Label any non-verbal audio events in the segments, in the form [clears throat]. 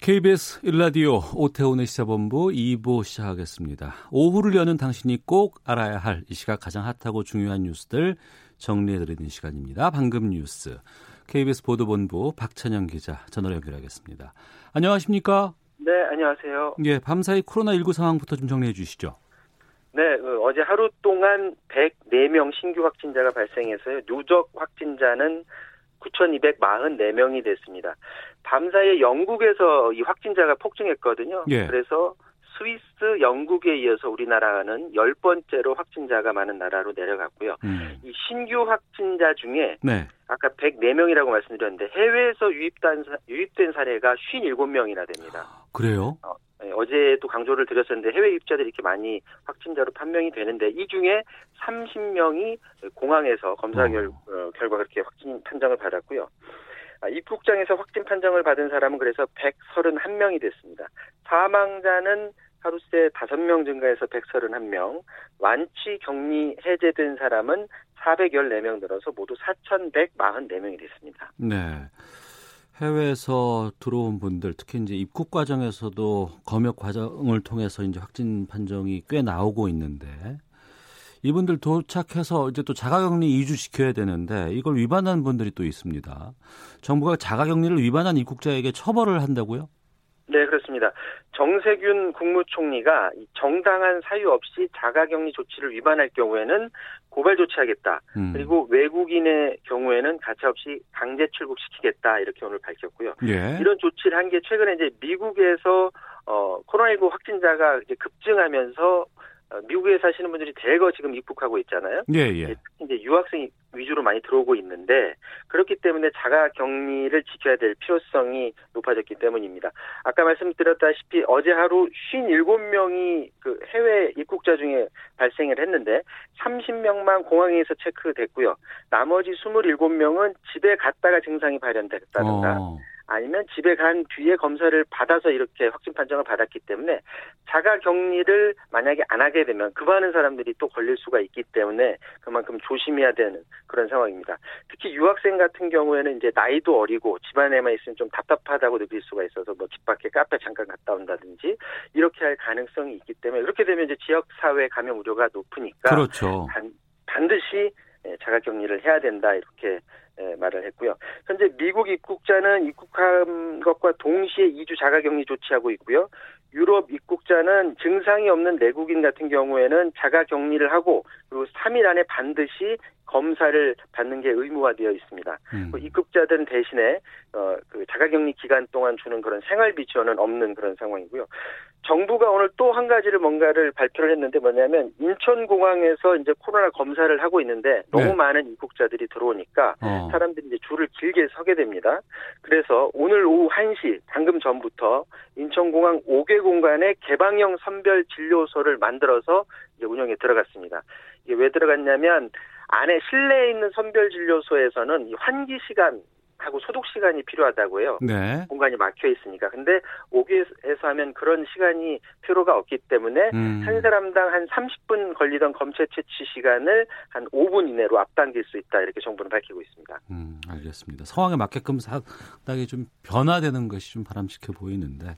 KBS 일라디오 오태훈의 시사본부 2부 시작하겠습니다. 오후를 여는 당신이 꼭 알아야 할 이 시각 가장 핫하고 중요한 뉴스들 정리해드리는 시간입니다. 방금 뉴스. KBS 보도본부 박찬영 기자 전화로 연결하겠습니다. 안녕하십니까? 네, 안녕하세요. 예, 밤사이 코로나19 상황부터 좀 정리해 주시죠. 네, 그 어제 하루 동안 104명 신규 확진자가 발생해서요. 누적 확진자는 9,244명이 됐습니다. 밤사이에 영국에서 이 확진자가 폭증했거든요. 예. 그래서 스위스, 영국에 이어서 우리나라는 열 번째로 확진자가 많은 나라로 내려갔고요. 음, 이 신규 확진자 중에 네. 아까 104명이라고 말씀드렸는데 해외에서 유입된, 사- 유입된 사례가 57명이나 됩니다. 그래요? 네, 어제도 강조를 드렸었는데 해외 입자들이 이렇게 많이 확진자로 판명이 되는데 이 중에 30명이 공항에서 검사 어. 결, 어, 결과 그렇게 확진 판정을 받았고요. 아, 입국장에서 확진 판정을 받은 사람은 그래서 131명이 됐습니다. 사망자는 하루 새 5명 증가해서 131명, 완치 격리 해제된 사람은 414명 늘어서 모두 4,144명이 됐습니다. 네. 해외에서 들어온 분들, 특히 이제 입국 과정에서도 검역 과정을 통해서 이제 확진 판정이 꽤 나오고 있는데 이분들 도착해서 이제 또 자가격리 2주 지켜야 되는데 이걸 위반한 분들이 또 있습니다. 정부가 자가격리를 위반한 입국자에게 처벌을 한다고요? 네, 그렇습니다. 정세균 국무총리가 이 정당한 사유 없이 자가격리 조치를 위반할 경우에는 고발 조치하겠다. 음. 그리고 외국인의 경우에는 가차없이 강제 출국시키겠다. 이렇게 오늘 밝혔고요. 예. 이런 조치를 한 게 최근에 이제 미국에서 어 코로나19 확진자가 이제 급증하면서 어, 미국에 사시는 분들이 대거 지금 입국하고 있잖아요. 예, 예. 특히 이제 유학생 위주로 많이 들어오고 있는데 그렇기 때문에 자가 격리를 지켜야 될 필요성이 높아졌기 때문입니다. 아까 말씀드렸다시피 어제 하루 57명이 그 해외 입국자 중에 발생을 했는데 30명만 공항에서 체크됐고요. 나머지 27명은 집에 갔다가 증상이 발현됐다든가 어. 아니면 집에 간 뒤에 검사를 받아서 이렇게 확진 판정을 받았기 때문에 자가 격리를 만약에 안 하게 되면 그 많은 사람들이 또 걸릴 수가 있기 때문에 그만큼 조심해야 되는 그런 상황입니다. 특히 유학생 같은 경우에는 이제 나이도 어리고 집안에만 있으면 좀 답답하다고 느낄 수가 있어서 뭐 집 밖에 카페 잠깐 갔다 온다든지 이렇게 할 가능성이 있기 때문에 그렇게 되면 이제 지역 사회 감염 우려가 높으니까 그렇죠. 반, 반드시 예, 자가 격리를 해야 된다 이렇게 예, 말을 했고요. 현재 미국 입국자는 입국한 것과 동시에 2주 자가격리 조치하고 있고요. 유럽 입국자는 증상이 없는 내국인 같은 경우에는 자가격리를 하고 그리고 3일 안에 반드시 검사를 받는 게 의무화 되어 있습니다. 음. 그 입국자들은 대신에 어, 그 자가격리 기간 동안 주는 그런 생활비 지원은 없는 그런 상황이고요. 정부가 오늘 또 한 가지를 뭔가를 발표를 했는데 뭐냐면 인천공항에서 이제 코로나 검사를 하고 있는데 너무 네. 많은 입국자들이 들어오니까 어. 사람들이 이제 줄을 길게 서게 됩니다. 그래서 오늘 오후 1시 방금 전부터 인천공항 5개 공간에 개방형 선별 진료소를 만들어서 이제 운영에 들어갔습니다. 이게 왜 들어갔냐면 안에 실내에 있는 선별 진료소에서는 이 환기 시간 하고 소독 시간이 필요하다고요. 네. 공간이 막혀 있으니까. 근데 5개에서 하면 그런 시간이 필요가 없기 때문에 음. 한 사람당 한 30분 걸리던 검체 채취 시간을 한 5분 이내로 앞당길 수 있다. 이렇게 정부는 밝히고 있습니다. 음, 알겠습니다. 상황에 맞게끔 상당히 좀 변화되는 것이 좀 바람직해 보이는데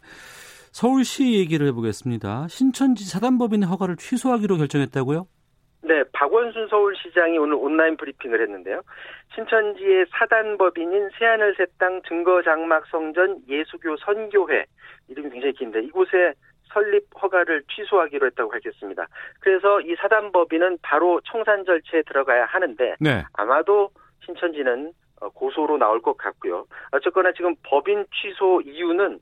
서울시 얘기를 해보겠습니다. 신천지 사단법인의 허가를 취소하기로 결정했다고요? 네, 박원순 서울시장이 오늘 온라인 브리핑을 했는데요. 신천지의 사단법인인 새하늘 새땅 증거장막 성전 예수교 선교회 이름이 굉장히 긴데 이곳에 설립 허가를 취소하기로 했다고 밝혔습니다. 그래서 이 사단법인은 바로 청산 절차에 들어가야 하는데 네. 아마도 신천지는 어, 고소로 나올 것 같고요. 어쨌거나 지금 법인 취소 이유는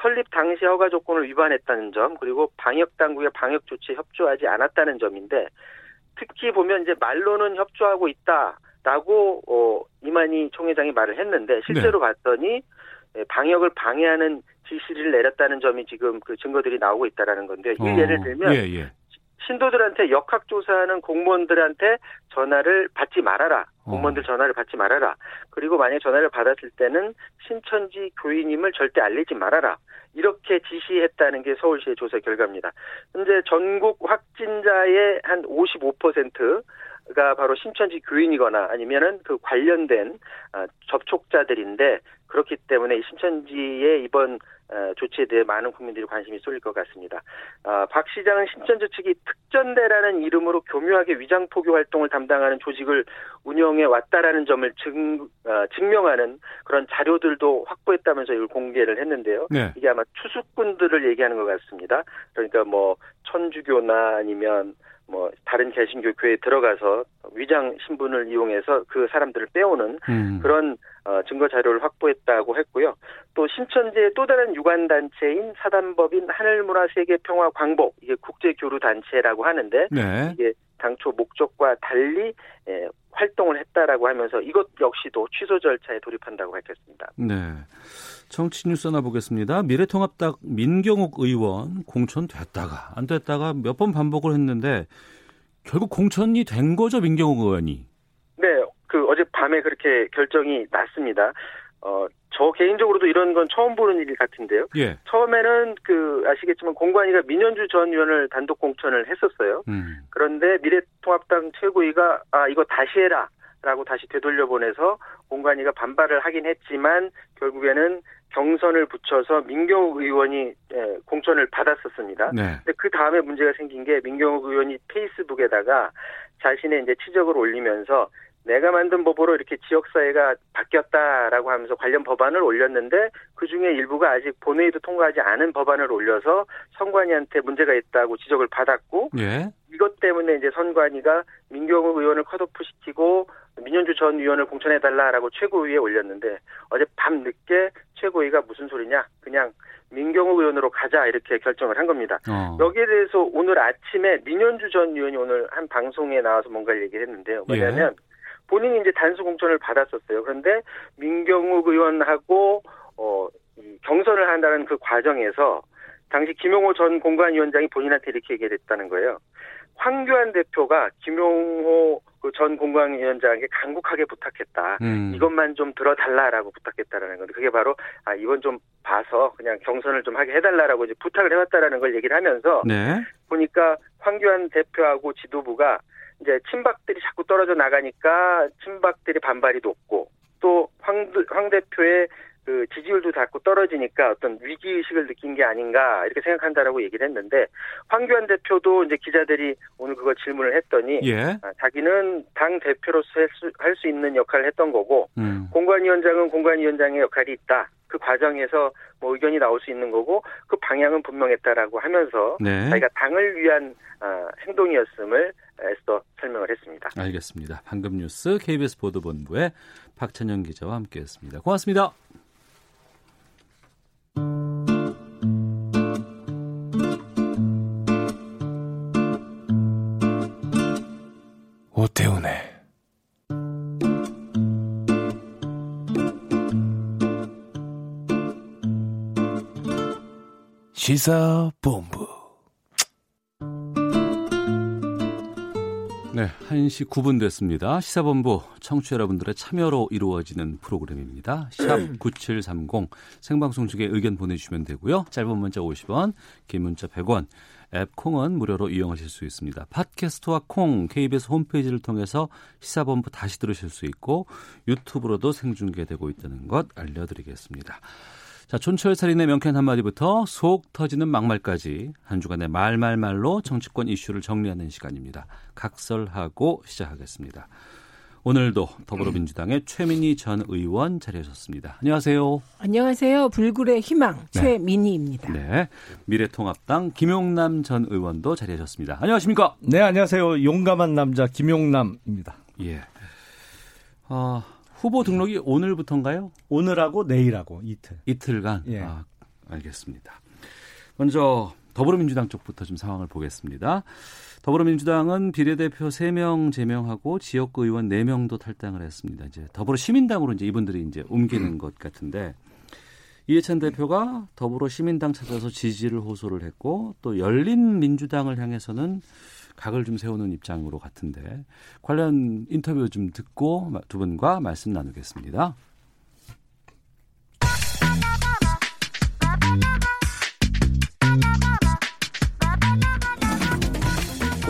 설립 당시 허가 조건을 위반했다는 점, 그리고 방역 당국의 방역 조치에 협조하지 않았다는 점인데 특히 보면 이제 말로는 협조하고 있다라고 어, 이만희 총회장이 말을 했는데 실제로 봤더니 방역을 방해하는 지시를 내렸다는 점이 지금 그 증거들이 나오고 있다라는 건데요. 이 어, 예를 들면 예, 예. 신도들한테 역학조사하는 공무원들한테 전화를 받지 말아라. 공무원들 어. 전화를 받지 말아라. 그리고 만약 전화를 받았을 때는 신천지 교인임을 절대 알리지 말아라. 이렇게 지시했다는 게 서울시의 조사 결과입니다. 현재 전국 확진자의 한 55%가 바로 신천지 교인이거나 아니면은 그 관련된 아, 접촉자들인데 그렇기 때문에 이 신천지의 이번 어, 조치에 대해 많은 국민들이 관심이 쏠릴 것 같습니다. 아, 박 시장은 신천지 측이 특전대라는 이름으로 교묘하게 위장 포교 활동을 담당하는 조직을 운영해 왔다라는 점을 증, 어, 증명하는 그런 자료들도 확보했다면서 이걸 공개를 했는데요. 네. 이게 아마 투숙꾼들을 얘기하는 것 같습니다. 그러니까 뭐 천주교나 아니면 뭐 다른 개신교 교회에 들어가서 위장 신분을 이용해서 그 사람들을 빼오는 음. 그런 어, 증거 자료를 확보했다고 했고요. 또 신천지의 또 다른 유관 단체인 사단법인 하늘문화 세계평화 광복 이게 국제 교류 단체라고 하는데 네. 이게 당초 목적과 달리 에, 활동을 했다라고 하면서 이것 역시도 취소 절차에 돌입한다고 밝혔습니다. 네. 정치 뉴스 하나 보겠습니다. 미래통합당 민경욱 의원 공천 됐다가 안 됐다가 몇 번 반복을 했는데 결국 공천이 된 거죠, 민경욱 의원이. 네, 그 어제 밤에 그렇게 결정이 났습니다. 어, 저 개인적으로도 이런 건 처음 보는 일 같은데요. 예. 처음에는 그 아시겠지만 공관위가 민현주 전 의원을 단독 공천을 했었어요. 음. 그런데 미래통합당 최고위가 아 이거 다시 해라 라고 다시 되돌려 보내서 공관위가 반발을 하긴 했지만 결국에는 경선을 붙여서 민경욱 의원이 예, 공천을 받았었습니다. 네. 근데 그 다음에 문제가 생긴 게 민경욱 의원이 페이스북에다가 자신의 이제 치적을 올리면서 내가 만든 법으로 이렇게 지역사회가 바뀌었다라고 하면서 관련 법안을 올렸는데 그 중에 일부가 아직 본회의도 통과하지 않은 법안을 올려서 선관위한테 문제가 있다고 지적을 받았고 예. 이것 때문에 이제 선관위가 민경욱 의원을 컷오프 시키고 민현주 전 의원을 공천해달라라고 최고위에 올렸는데 어제 밤 늦게 최고위가 무슨 소리냐 그냥 민경욱 의원으로 가자 이렇게 결정을 한 겁니다. 어. 여기에 대해서 오늘 아침에 민현주 전 의원이 오늘 한 방송에 나와서 뭔가를 얘기를 했는데요. 뭐냐면 본인이 이제 단수 공천을 받았었어요. 그런데 민경욱 의원하고 어, 이 경선을 한다는 그 과정에서 당시 김용호 전 공관위원장이 본인한테 이렇게 얘기를 했다는 거예요. 황교안 대표가 김용호 그전 공관위원장에게 간곡하게 부탁했다. 음. 이것만 좀 들어달라라고 부탁했다라는 건데 그게 바로 아 이번 좀 봐서 그냥 경선을 좀 하게 해달라라고 이제 부탁을 해왔다라는 걸 얘기를 하면서 네. 보니까 황교안 대표하고 지도부가 이제 친박들이 자꾸 떨어져 나가니까 친박들이 반발이 높고 또황 황 대표의 그 지지율도 자꾸 떨어지니까 어떤 위기 의식을 느낀 게 아닌가 이렇게 생각한다라고 얘기를 했는데 황교안 대표도 이제 기자들이 오늘 그거 질문을 했더니 예. 아, 자기는 당 대표로서 할수 있는 역할을 했던 거고 음. 공관위원장은 공관위원장의 역할이 있다. 그 과정에서 뭐 의견이 나올 수 있는 거고 그 방향은 분명했다라고 하면서 네. 자기가 당을 위한 아, 행동이었음을 애써 설명을 했습니다. 알겠습니다. 방금 뉴스 KBS 보도본부의 박찬영 기자와 함께했습니다. 고맙습니다. 오태훈의 시사본부 네, 1시 9분 됐습니다. 시사본부 청취 자 여러분들의 참여로 이루어지는 프로그램입니다. 샵 9730 생방송 중에 의견 보내주시면 되고요. 짧은 문자 50원, 긴 문자 100원, 앱 콩은 무료로 이용하실 수 있습니다. 팟캐스트와 콩, KBS 홈페이지를 통해서 시사본부 다시 들으실 수 있고 유튜브로도 생중계되고 있다는 것 알려드리겠습니다. 자, 촌철살인의 명쾌한 한마디부터 속 터지는 막말까지 한 주간의 말말말로 정치권 이슈를 정리하는 시간입니다. 각설하고 시작하겠습니다. 오늘도 더불어민주당의 최민희 전 의원 자리하셨습니다. 안녕하세요. 안녕하세요. 불굴의 희망 네. 최민희입니다. 네. 미래통합당 김용남 전 의원도 자리하셨습니다. 안녕하십니까? 네, 안녕하세요. 용감한 남자 김용남입니다. 예. 아, 후보 등록이 오늘부터인가요? 오늘하고 내일하고 이틀. 이틀간. 예. 아, 알겠습니다. 먼저 더불어민주당 쪽부터 좀 상황을 보겠습니다. 더불어민주당은 비례대표 3명 제명하고 지역구 의원 4명도 탈당을 했습니다. 이제 더불어 시민당으로 이제 이분들이 이제 옮기는 [clears throat] 것 같은데 이해찬 대표가 더불어 시민당 찾아서 지지를 호소를 했고 또 열린 민주당을 향해서는 각을 좀 세우는 입장으로 같은데 관련 인터뷰 좀 듣고 두 분과 말씀 나누겠습니다.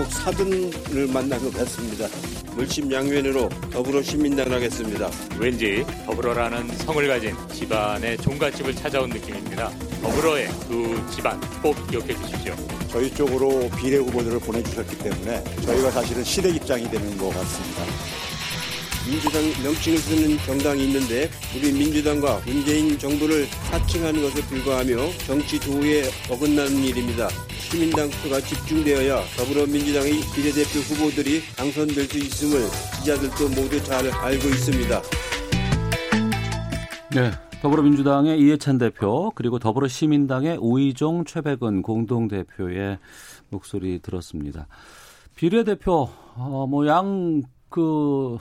꼭 사돈을 만난 것 같습니다. 물심 양면으로 더불어 시민당 하겠습니다. 왠지 더불어라는 성을 가진 집안의 종갓집을 찾아온 느낌입니다. 더불어의 두 집안 꼭 기억해 주십시오. 저희 쪽으로 비례 후보들을 보내주셨기 때문에 저희가 사실은 시대 입장이 되는 것 같습니다. 민주당 명칭을 쓰는 정당이 있는데 우리 민주당과 문재인 정부를 사칭하는 것에 불과하며 정치 도에 어긋나는 일입니다. 시민당 표가 집중되어야 더불어민주당의 비례대표 후보들이 당선될 수 있음을 기자들도 모두 잘 알고 있습니다. 네. 더불어민주당의 이해찬 대표 그리고 더불어시민당의 우이종 최백은 공동대표의 목소리 들었습니다. 비례대표 어, 뭐양 그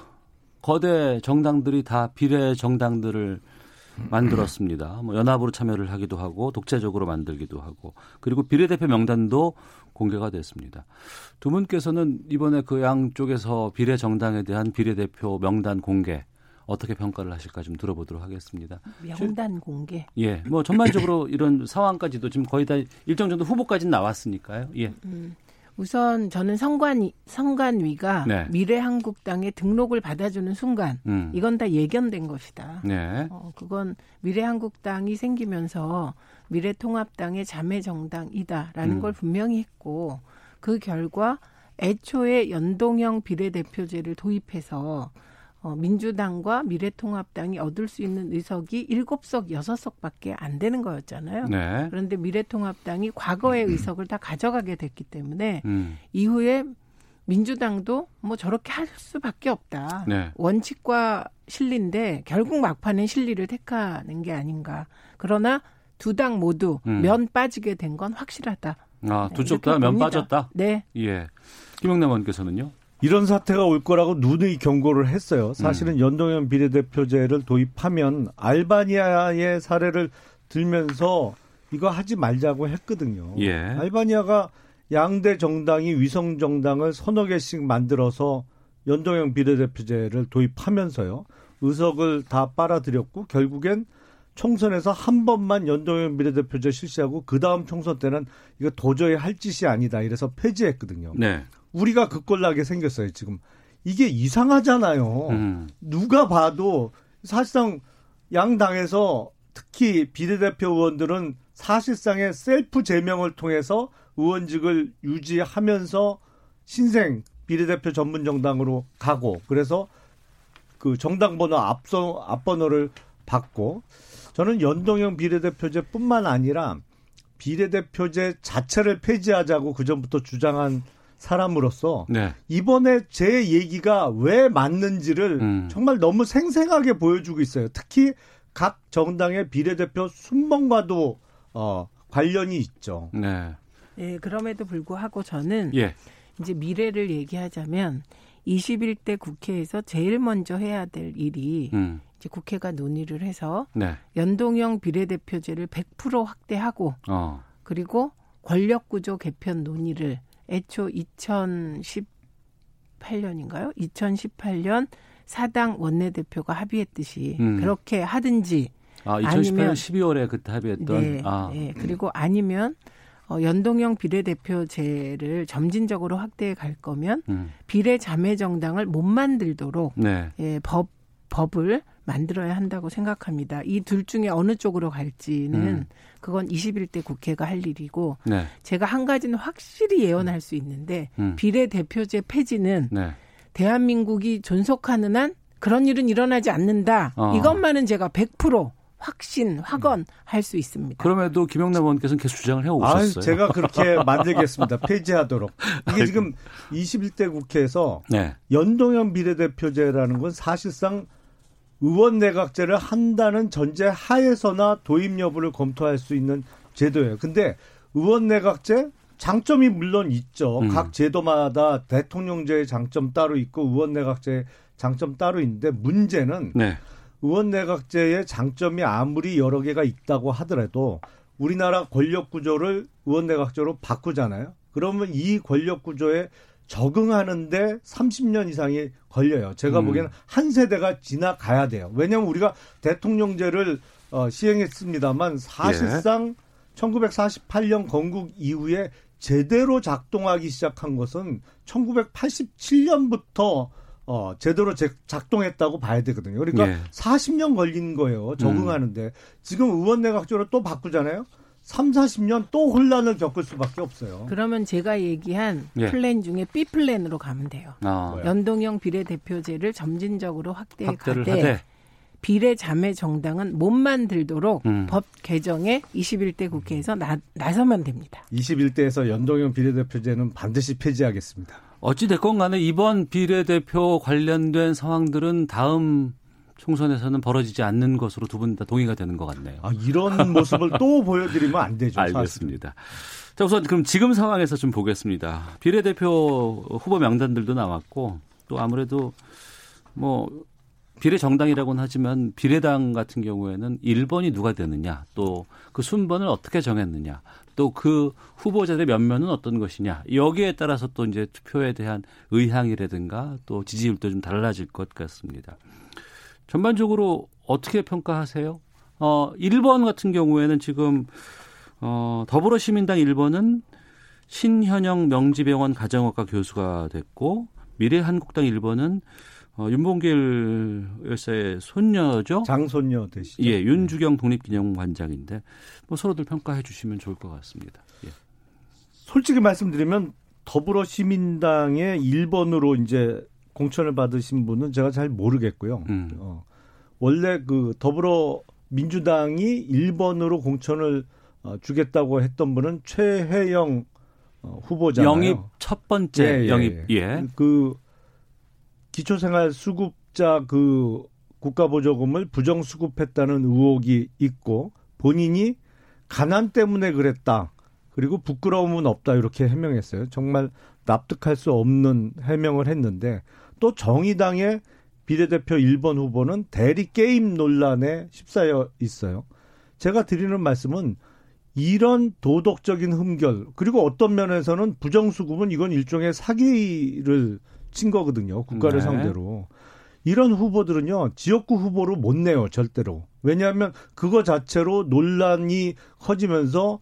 거대 정당들이 다 비례 정당들을 만들었습니다. 뭐 연합으로 참여를 하기도 하고 독재적으로 만들기도 하고 그리고 비례대표 명단도 공개가 됐습니다. 두 분께서는 이번에 그 양쪽에서 비례 정당에 대한 비례대표 명단 공개 어떻게 평가를 하실까 좀 들어보도록 하겠습니다. 명단 공개. 예, 뭐 전반적으로 이런 상황까지도 지금 거의 다 일정 정도 후보까지는 나왔으니까요. 예. 음, 우선 저는 선관 선관위가 네. 미래한국당에 등록을 받아주는 순간 음. 이건 다 예견된 것이다. 네. 어, 그건 미래한국당이 생기면서 미래통합당의 자매 정당이다라는 음. 걸 분명히 했고 그 결과 애초에 연동형 비례대표제를 도입해서 어, 민주당과 미래통합당이 얻을 수 있는 의석이 일곱 석 여섯 석밖에 안 되는 거였잖아요. 네. 그런데 미래통합당이 과거의 의석을 다 가져가게 됐기 때문에 음. 이후에 민주당도 뭐 저렇게 할 수밖에 없다. 네. 원칙과 실리인데 결국 막판은 실리를 택하는 게 아닌가. 그러나 두 당 모두 음. 면 빠지게 된 건 확실하다. 아, 두 네, 쪽다 면. 빠졌다. 네. 예. 김영남 의원께서는요. 이런 사태가 올 거라고 누누이 경고를 했어요. 음. 사실은 연동형 비례대표제를 도입하면 알바니아의 사례를 들면서 이거 하지 말자고 했거든요. 예. 알바니아가 양대 정당이 위성 정당을 서너 개씩 만들어서 연동형 비례대표제를 도입하면서요. 의석을 다 빨아들였고 결국엔 총선에서 한 번만 연동형 비례대표제 실시하고 그 다음 총선 때는 이거 도저히 할 짓이 아니다. 이래서 폐지했거든요. 네. 우리가 그꼴 나게 생겼어요, 지금. 이게 이상하잖아요. 음. 누가 봐도 사실상 양당에서 특히 비례대표 의원들은 사실상의 셀프 제명을 통해서 의원직을 유지하면서 신생 비례대표 전문 정당으로 가고 그래서 그 정당 번호 앞서 앞번호를 받고 저는 연동형 비례대표제뿐만 아니라 비례대표제 자체를 폐지하자고 그 전부터 주장한 사람으로서 네. 이번에 제 얘기가 왜 맞는지를 음. 정말 너무 생생하게 보여주고 있어요. 특히 각 정당의 비례대표 순번과도 어, 관련이 있죠. 네. 예, 그럼에도 불구하고 저는 예. 이제 미래를 얘기하자면 21대 국회에서 제일 먼저 해야 될 일이 음. 이제 국회가 논의를 해서 네. 연동형 비례대표제를 100% 확대하고 어. 그리고 권력 구조 개편 논의를 애초 2018년인가요? 2018년 사당 원내대표가 합의했듯이 음. 그렇게 하든지 아, 2018년 아니면 12월에 그때 합의했던 네, 아. 네. 그리고 아니면 어, 연동형 비례대표제를 점진적으로 확대해 갈 거면 음. 비례 자매 정당을 못 만들도록 네. 예, 법 법을 만들어야 한다고 생각합니다. 이 둘 중에 어느 쪽으로 갈지는 음. 그건 21대 국회가 할 일이고 네. 제가 한 가지는 확실히 예언할 수 있는데 음. 비례대표제 폐지는 네. 대한민국이 존속하는 한 그런 일은 일어나지 않는다. 어. 이것만은 제가 100% 확신, 확언할 수 있습니다. 그럼에도 김영남 의원께서는 계속 주장을 해 아, 오셨어요. 제가 그렇게 [laughs] 만들겠습니다. 폐지하도록. 이게 지금 21대 국회에서 네. 연동형 비례대표제라는 건 사실상 의원 내각제를 한다는 전제 하에서나 도입 여부를 검토할 수 있는 제도예요. 근데 의원 내각제 장점이 물론 있죠. 음. 각 제도마다 대통령제의 장점 따로 있고 의원 내각제 장점 따로 있는데 문제는 네. 의원 내각제의 장점이 아무리 여러 개가 있다고 하더라도 우리나라 권력 구조를 의원 내각제로 바꾸잖아요. 그러면 이 권력 구조에 적응하는데 30년 이상이 걸려요. 제가 음. 보기에는 한 세대가 지나가야 돼요. 왜냐하면 우리가 대통령제를 어, 시행했습니다만 사실상 1948년 건국 이후에 제대로 작동하기 시작한 것은 1987년부터 어, 제대로 제- 작동했다고 봐야 되거든요. 그러니까 예. 40년 걸린 거예요. 적응하는데. 지금 의원 내각제로 또 바꾸잖아요. 3, 40년 또 혼란을 겪을 수밖에 없어요. 그러면 제가 얘기한 예. 플랜 중에 B 플랜으로 가면 돼요. 아, 연동형 비례대표제를 점진적으로 확대해 확대를 가되 하되 비례 자매 정당은 못 만들도록 음. 법 개정에 21대 국회에서 나, 나서면 됩니다. 21대에서 연동형 비례대표제는 반드시 폐지하겠습니다. 어찌 됐건 간에 이번 비례대표 관련된 상황들은 다음 총선에서는 벌어지지 않는 것으로 두 분 다 동의가 되는 것 같네요. 아, 이런 [laughs] 모습을 또 보여드리면 안 되죠. 알겠습니다. 자, 우선 그럼 지금 상황에서 좀 보겠습니다. 비례대표 후보 명단들도 나왔고 또 아무래도 뭐 비례 정당이라고는 하지만 비례당 같은 경우에는 1번이 누가 되느냐 또 그 순번을 어떻게 정했느냐 또 그 후보자들의 면면은 어떤 것이냐 여기에 따라서 또 이제 투표에 대한 의향이라든가 또 지지율도 좀 달라질 것 같습니다. 전반적으로 어떻게 평가하세요? 어, 1번 같은 경우에는 지금 어, 더불어시민당 1번은 신현영 명지병원 가정학과 교수가 됐고 미래한국당 1번은 어, 윤봉길 열사의 손녀죠. 장손녀 되시죠. 예, 윤주경 독립기념관장인데 뭐 서로들 평가해 주시면 좋을 것 같습니다. 예. 솔직히 말씀드리면 더불어시민당의 1번으로 이제 공천을 받으신 분은 제가 잘 모르겠고요. 음. 어, 원래 그 더불어 민주당이 1번으로 공천을 어, 주겠다고 했던 분은 최혜영 어, 후보잖아요. 영입 첫 번째 예, 예, 영입 예. 예. 그 기초생활 수급자 그 국가보조금을 부정수급했다는 의혹이 있고 본인이 가난 때문에 그랬다. 그리고 부끄러움은 없다 이렇게 해명했어요. 정말 납득할 수 없는 해명을 했는데 또 정의당의 비례대표 1번 후보는 대리 게임 논란에 휩싸여 있어요. 제가 드리는 말씀은 이런 도덕적인 흠결 그리고 어떤 면에서는 부정수급은 이건 일종의 사기를 친 거거든요. 국가를 네. 상대로. 이런 후보들은요, 지역구 후보로 못 내요, 절대로. 왜냐하면 그거 자체로 논란이 커지면서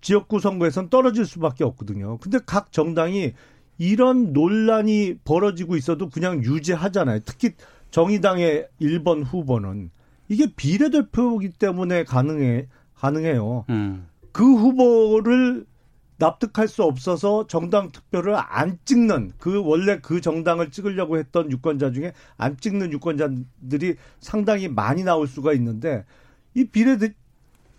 지역구 선거에선 떨어질 수밖에 없거든요. 근데 각 정당이 이런 논란이 벌어지고 있어도 그냥 유지하잖아요. 특히 정의당의 1번 후보는 이게 비례대표이기 때문에 가능해 가능해요. 음. 그 후보를 납득할 수 없어서 정당 투표를 안 찍는 그 원래 그 정당을 찍으려고 했던 유권자 중에 안 찍는 유권자들이 상당히 많이 나올 수가 있는데 이 비례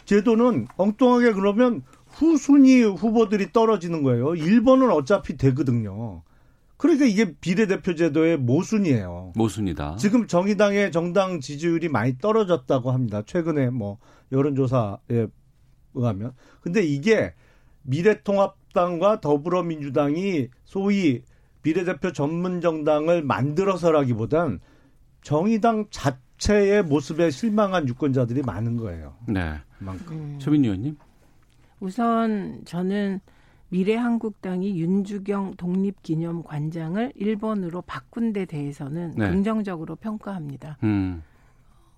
제도는 엉뚱하게 그러면 후순위 후보들이 떨어지는 거예요. 1번은 어차피 되거든요. 그러니까 이게 비례대표 제도의 모순이에요. 모순이다. 지금 정의당의 정당 지지율이 많이 떨어졌다고 합니다. 최근에 뭐 여론조사에 의하면. 근데 이게 미래통합당과 더불어민주당이 소위 비례대표 전문 정당을 만들어서라기보단 정의당 자체의 모습에 실망한 유권자들이 많은 거예요. 네. 그만큼. 최민희 의원님. 우선 저는 미래한국당이 윤주경 독립기념관장을 1번으로 바꾼 데 대해서는 네. 긍정적으로 평가합니다. 음.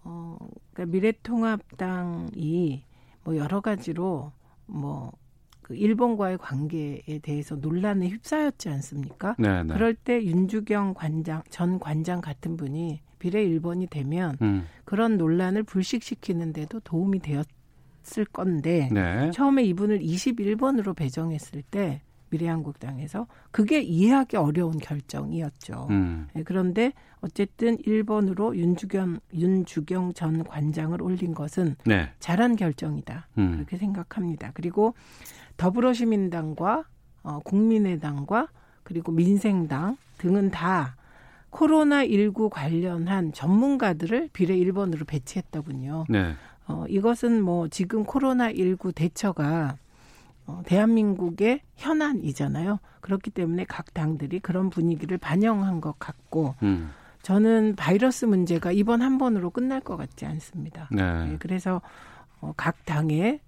어, 그러니까 미래통합당이 뭐 여러 가지로 뭐 그 일본과의 관계에 대해서 논란에 휩싸였지 않습니까? 네, 네. 그럴 때 윤주경 관장 전 관장 같은 분이 비례 1번이 되면 음. 그런 논란을 불식시키는데도 도움이 되었 을 건데 네. 처음에 이분을 21번으로 배정했을 때 미래한국당에서 그게 이해하기 어려운 결정이었죠. 음. 네, 그런데 어쨌든 1번으로 윤주경 윤주경 전 관장을 올린 것은 네. 잘한 결정이다. 음. 그렇게 생각합니다. 그리고 더불어시민당과 어, 국민의당과 그리고 민생당 등은 다 코로나 19 관련한 전문가들을 비례 1번으로 배치했더군요. 네. 어, 이것은 뭐 지금 코로나19 대처가 어, 대한민국의 현안이잖아요. 그렇기 때문에 각 당들이 그런 분위기를 반영한 것 같고 음. 저는 바이러스 문제가 이번 한 번으로 끝날 것 같지 않습니다. 네. 네, 그래서 어, 각 당의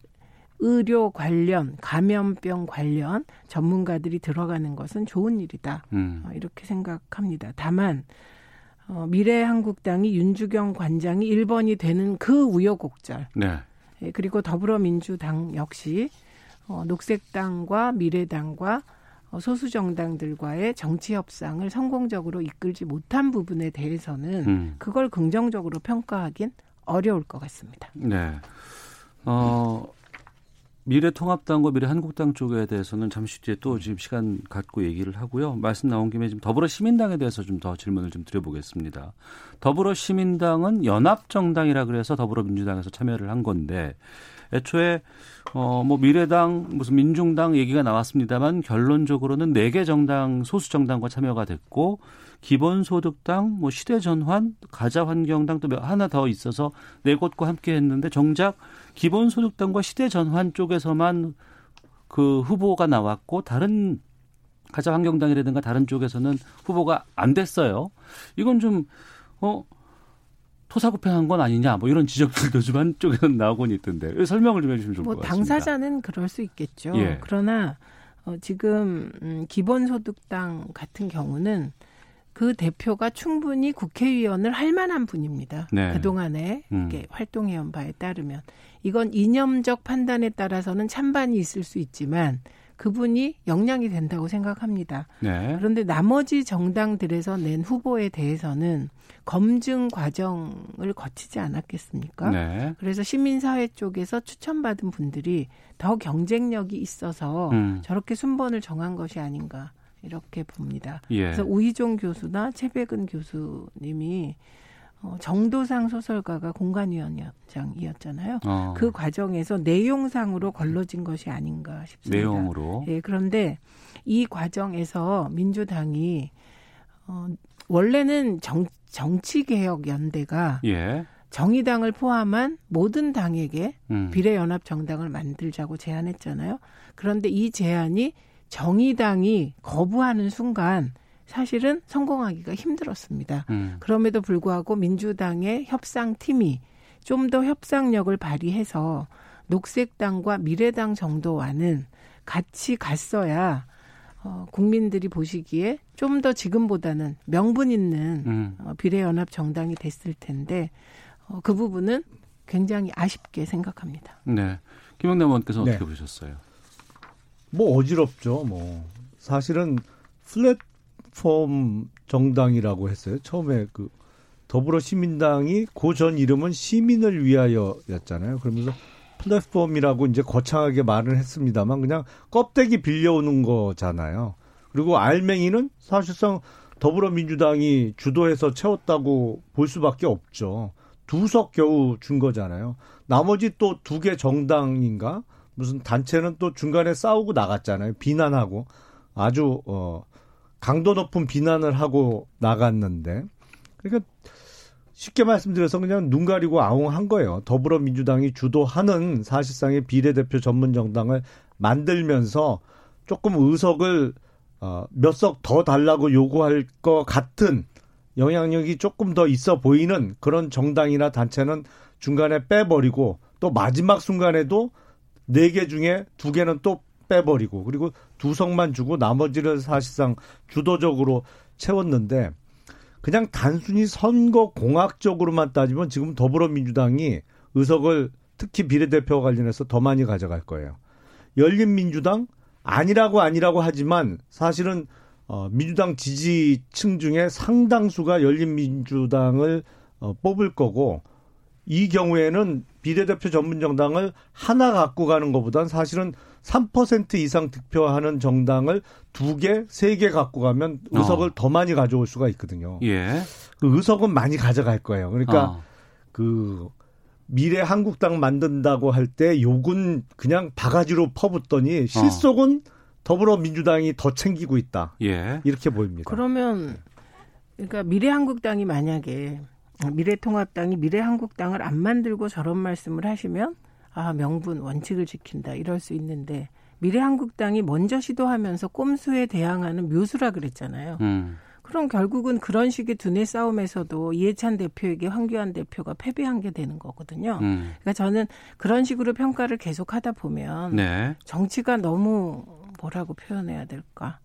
의료 관련, 감염병 관련 전문가들이 들어가는 것은 좋은 일이다. 음. 어, 이렇게 생각합니다. 다만 어, 미래한국당이 윤주경 관장이 1번이 되는 그 우여곡절. 네. 예, 그리고 더불어민주당 역시 어, 녹색당과 미래당과 어, 소수 정당들과의 정치 협상을 성공적으로 이끌지 못한 부분에 대해서는 음. 그걸 긍정적으로 평가하긴 어려울 것 같습니다. 네. 어, 미래통합당과 미래한국당 쪽에 대해서는 잠시 뒤에 또 지금 시간 갖고 얘기를 하고요. 말씀 나온 김에 지금 더불어시민당에 대해서 좀 더 질문을 좀 드려보겠습니다. 더불어시민당은 연합정당이라 그래서 더불어민주당에서 참여를 한 건데 애초에 어 뭐 미래당 무슨 민중당 얘기가 나왔습니다만 결론적으로는 네 개 정당 소수 정당과 참여가 됐고 기본소득당, 뭐 시대전환, 가자환경당 또 하나 더 있어서 네 곳과 함께 했는데 정작 기본소득당과 시대전환 쪽에서만 그 후보가 나왔고 다른 가자환경당이라든가 다른 쪽에서는 후보가 안 됐어요. 이건 좀 어. 토사구팽한 건 아니냐 뭐 이런 지적들도 좀 [laughs] 한쪽에는 나오곤 있던데 설명을 좀 해주시면 좋을 뭐 것 같습니다. 당사자는 그럴 수 있겠죠. 예. 그러나 어, 지금 음, 기본소득당 같은 경우는 그 대표가 충분히 국회의원을 할 만한 분입니다. 네. 그동안에 음. 이렇게 활동해온 바에 따르면 이건 이념적 판단에 따라서는 찬반이 있을 수 있지만 그분이 역량이 된다고 생각합니다. 네. 그런데 나머지 정당들에서 낸 후보에 대해서는 검증 과정을 거치지 않았겠습니까? 네. 그래서 시민사회 쪽에서 추천받은 분들이 더 경쟁력이 있어서 음. 저렇게 순번을 정한 것이 아닌가 이렇게 봅니다. 예. 그래서 우희종 교수나 최백은 교수님이 어, 정도상 소설가가 공간위원장이었잖아요. 어. 그 과정에서 내용상으로 걸러진 것이 아닌가 싶습니다. 내용으로. 예, 그런데 이 과정에서 민주당이 어, 원래는 정, 정치개혁연대가 예. 정의당을 포함한 모든 당에게 음. 비례연합 정당을 만들자고 제안했잖아요. 그런데 이 제안이 정의당이 거부하는 순간 사실은 성공하기가 힘들었습니다. 음. 그럼에도 불구하고 민주당의 협상팀이 좀 더 협상력을 발휘해서 녹색당과 미래당 정도와는 같이 갔어야 어, 국민들이 보시기에 좀 더 지금보다는 명분 있는 음. 어, 비례연합 정당이 됐을 텐데 어, 그 부분은 굉장히 아쉽게 생각합니다. 네. 김영남 의원께서 네. 어떻게 보셨어요? 뭐 어지럽죠. 뭐 사실은 플랫폼 정당이라고 했어요. 처음에 그 더불어 시민당이 그전 이름은 시민을 위하여였잖아요. 그러면서 플랫폼이라고 이제 거창하게 말을 했습니다만 그냥 껍데기 빌려오는 거잖아요. 그리고 알맹이는 사실상 더불어민주당이 주도해서 채웠다고 볼 수밖에 없죠. 두 석 겨우 준 거잖아요. 나머지 또 두 개 정당인가 무슨 단체는 또 중간에 싸우고 나갔잖아요. 비난하고 아주 어 강도 높은 비난을 하고 나갔는데 그러니까 쉽게 말씀드려서 그냥 눈 가리고 아웅한 거예요. 더불어민주당이 주도하는 사실상의 비례대표 전문 정당을 만들면서 조금 의석을 어, 몇 석 더 달라고 요구할 것 같은 영향력이 조금 더 있어 보이는 그런 정당이나 단체는 중간에 빼버리고 또 마지막 순간에도 네 개 중에 두 개는 또 빼버리고 그리고 두 석만 주고 나머지를 사실상 주도적으로 채웠는데 그냥 단순히 선거 공학적으로만 따지면 지금 더불어민주당이 의석을 특히 비례대표와 관련해서 더 많이 가져갈 거예요. 열린민주당 아니라고 아니라고 하지만 사실은 어, 민주당 지지층 중에 상당수가 열린민주당을 어, 뽑을 거고 이 경우에는 비례대표 전문 정당을 하나 갖고 가는 것보단 사실은 3% 이상 득표하는 정당을 두 개, 세 개 갖고 가면 의석을 어. 더 많이 가져올 수가 있거든요. 예. 그 의석은 많이 가져갈 거예요. 그러니까 어. 그 미래 한국당 만든다고 할 때 욕은 그냥 바가지로 퍼붓더니 실속은 더불어민주당이 더 챙기고 있다. 예. 이렇게 보입니다. 그러면 그러니까 미래 한국당이 만약에 미래통합당이 미래한국당을 안 만들고 저런 말씀을 하시면 아 명분 원칙을 지킨다 이럴 수 있는데 미래한국당이 먼저 시도하면서 꼼수에 대항하는 묘수라 그랬잖아요. 음. 그럼 결국은 그런 식의 두뇌 싸움에서도 이해찬 대표에게 황교안 대표가 패배한 게 되는 거거든요. 음. 그러니까 저는 그런 식으로 평가를 계속 하다 보면 네. 정치가 너무 뭐라고 표현해야 될까?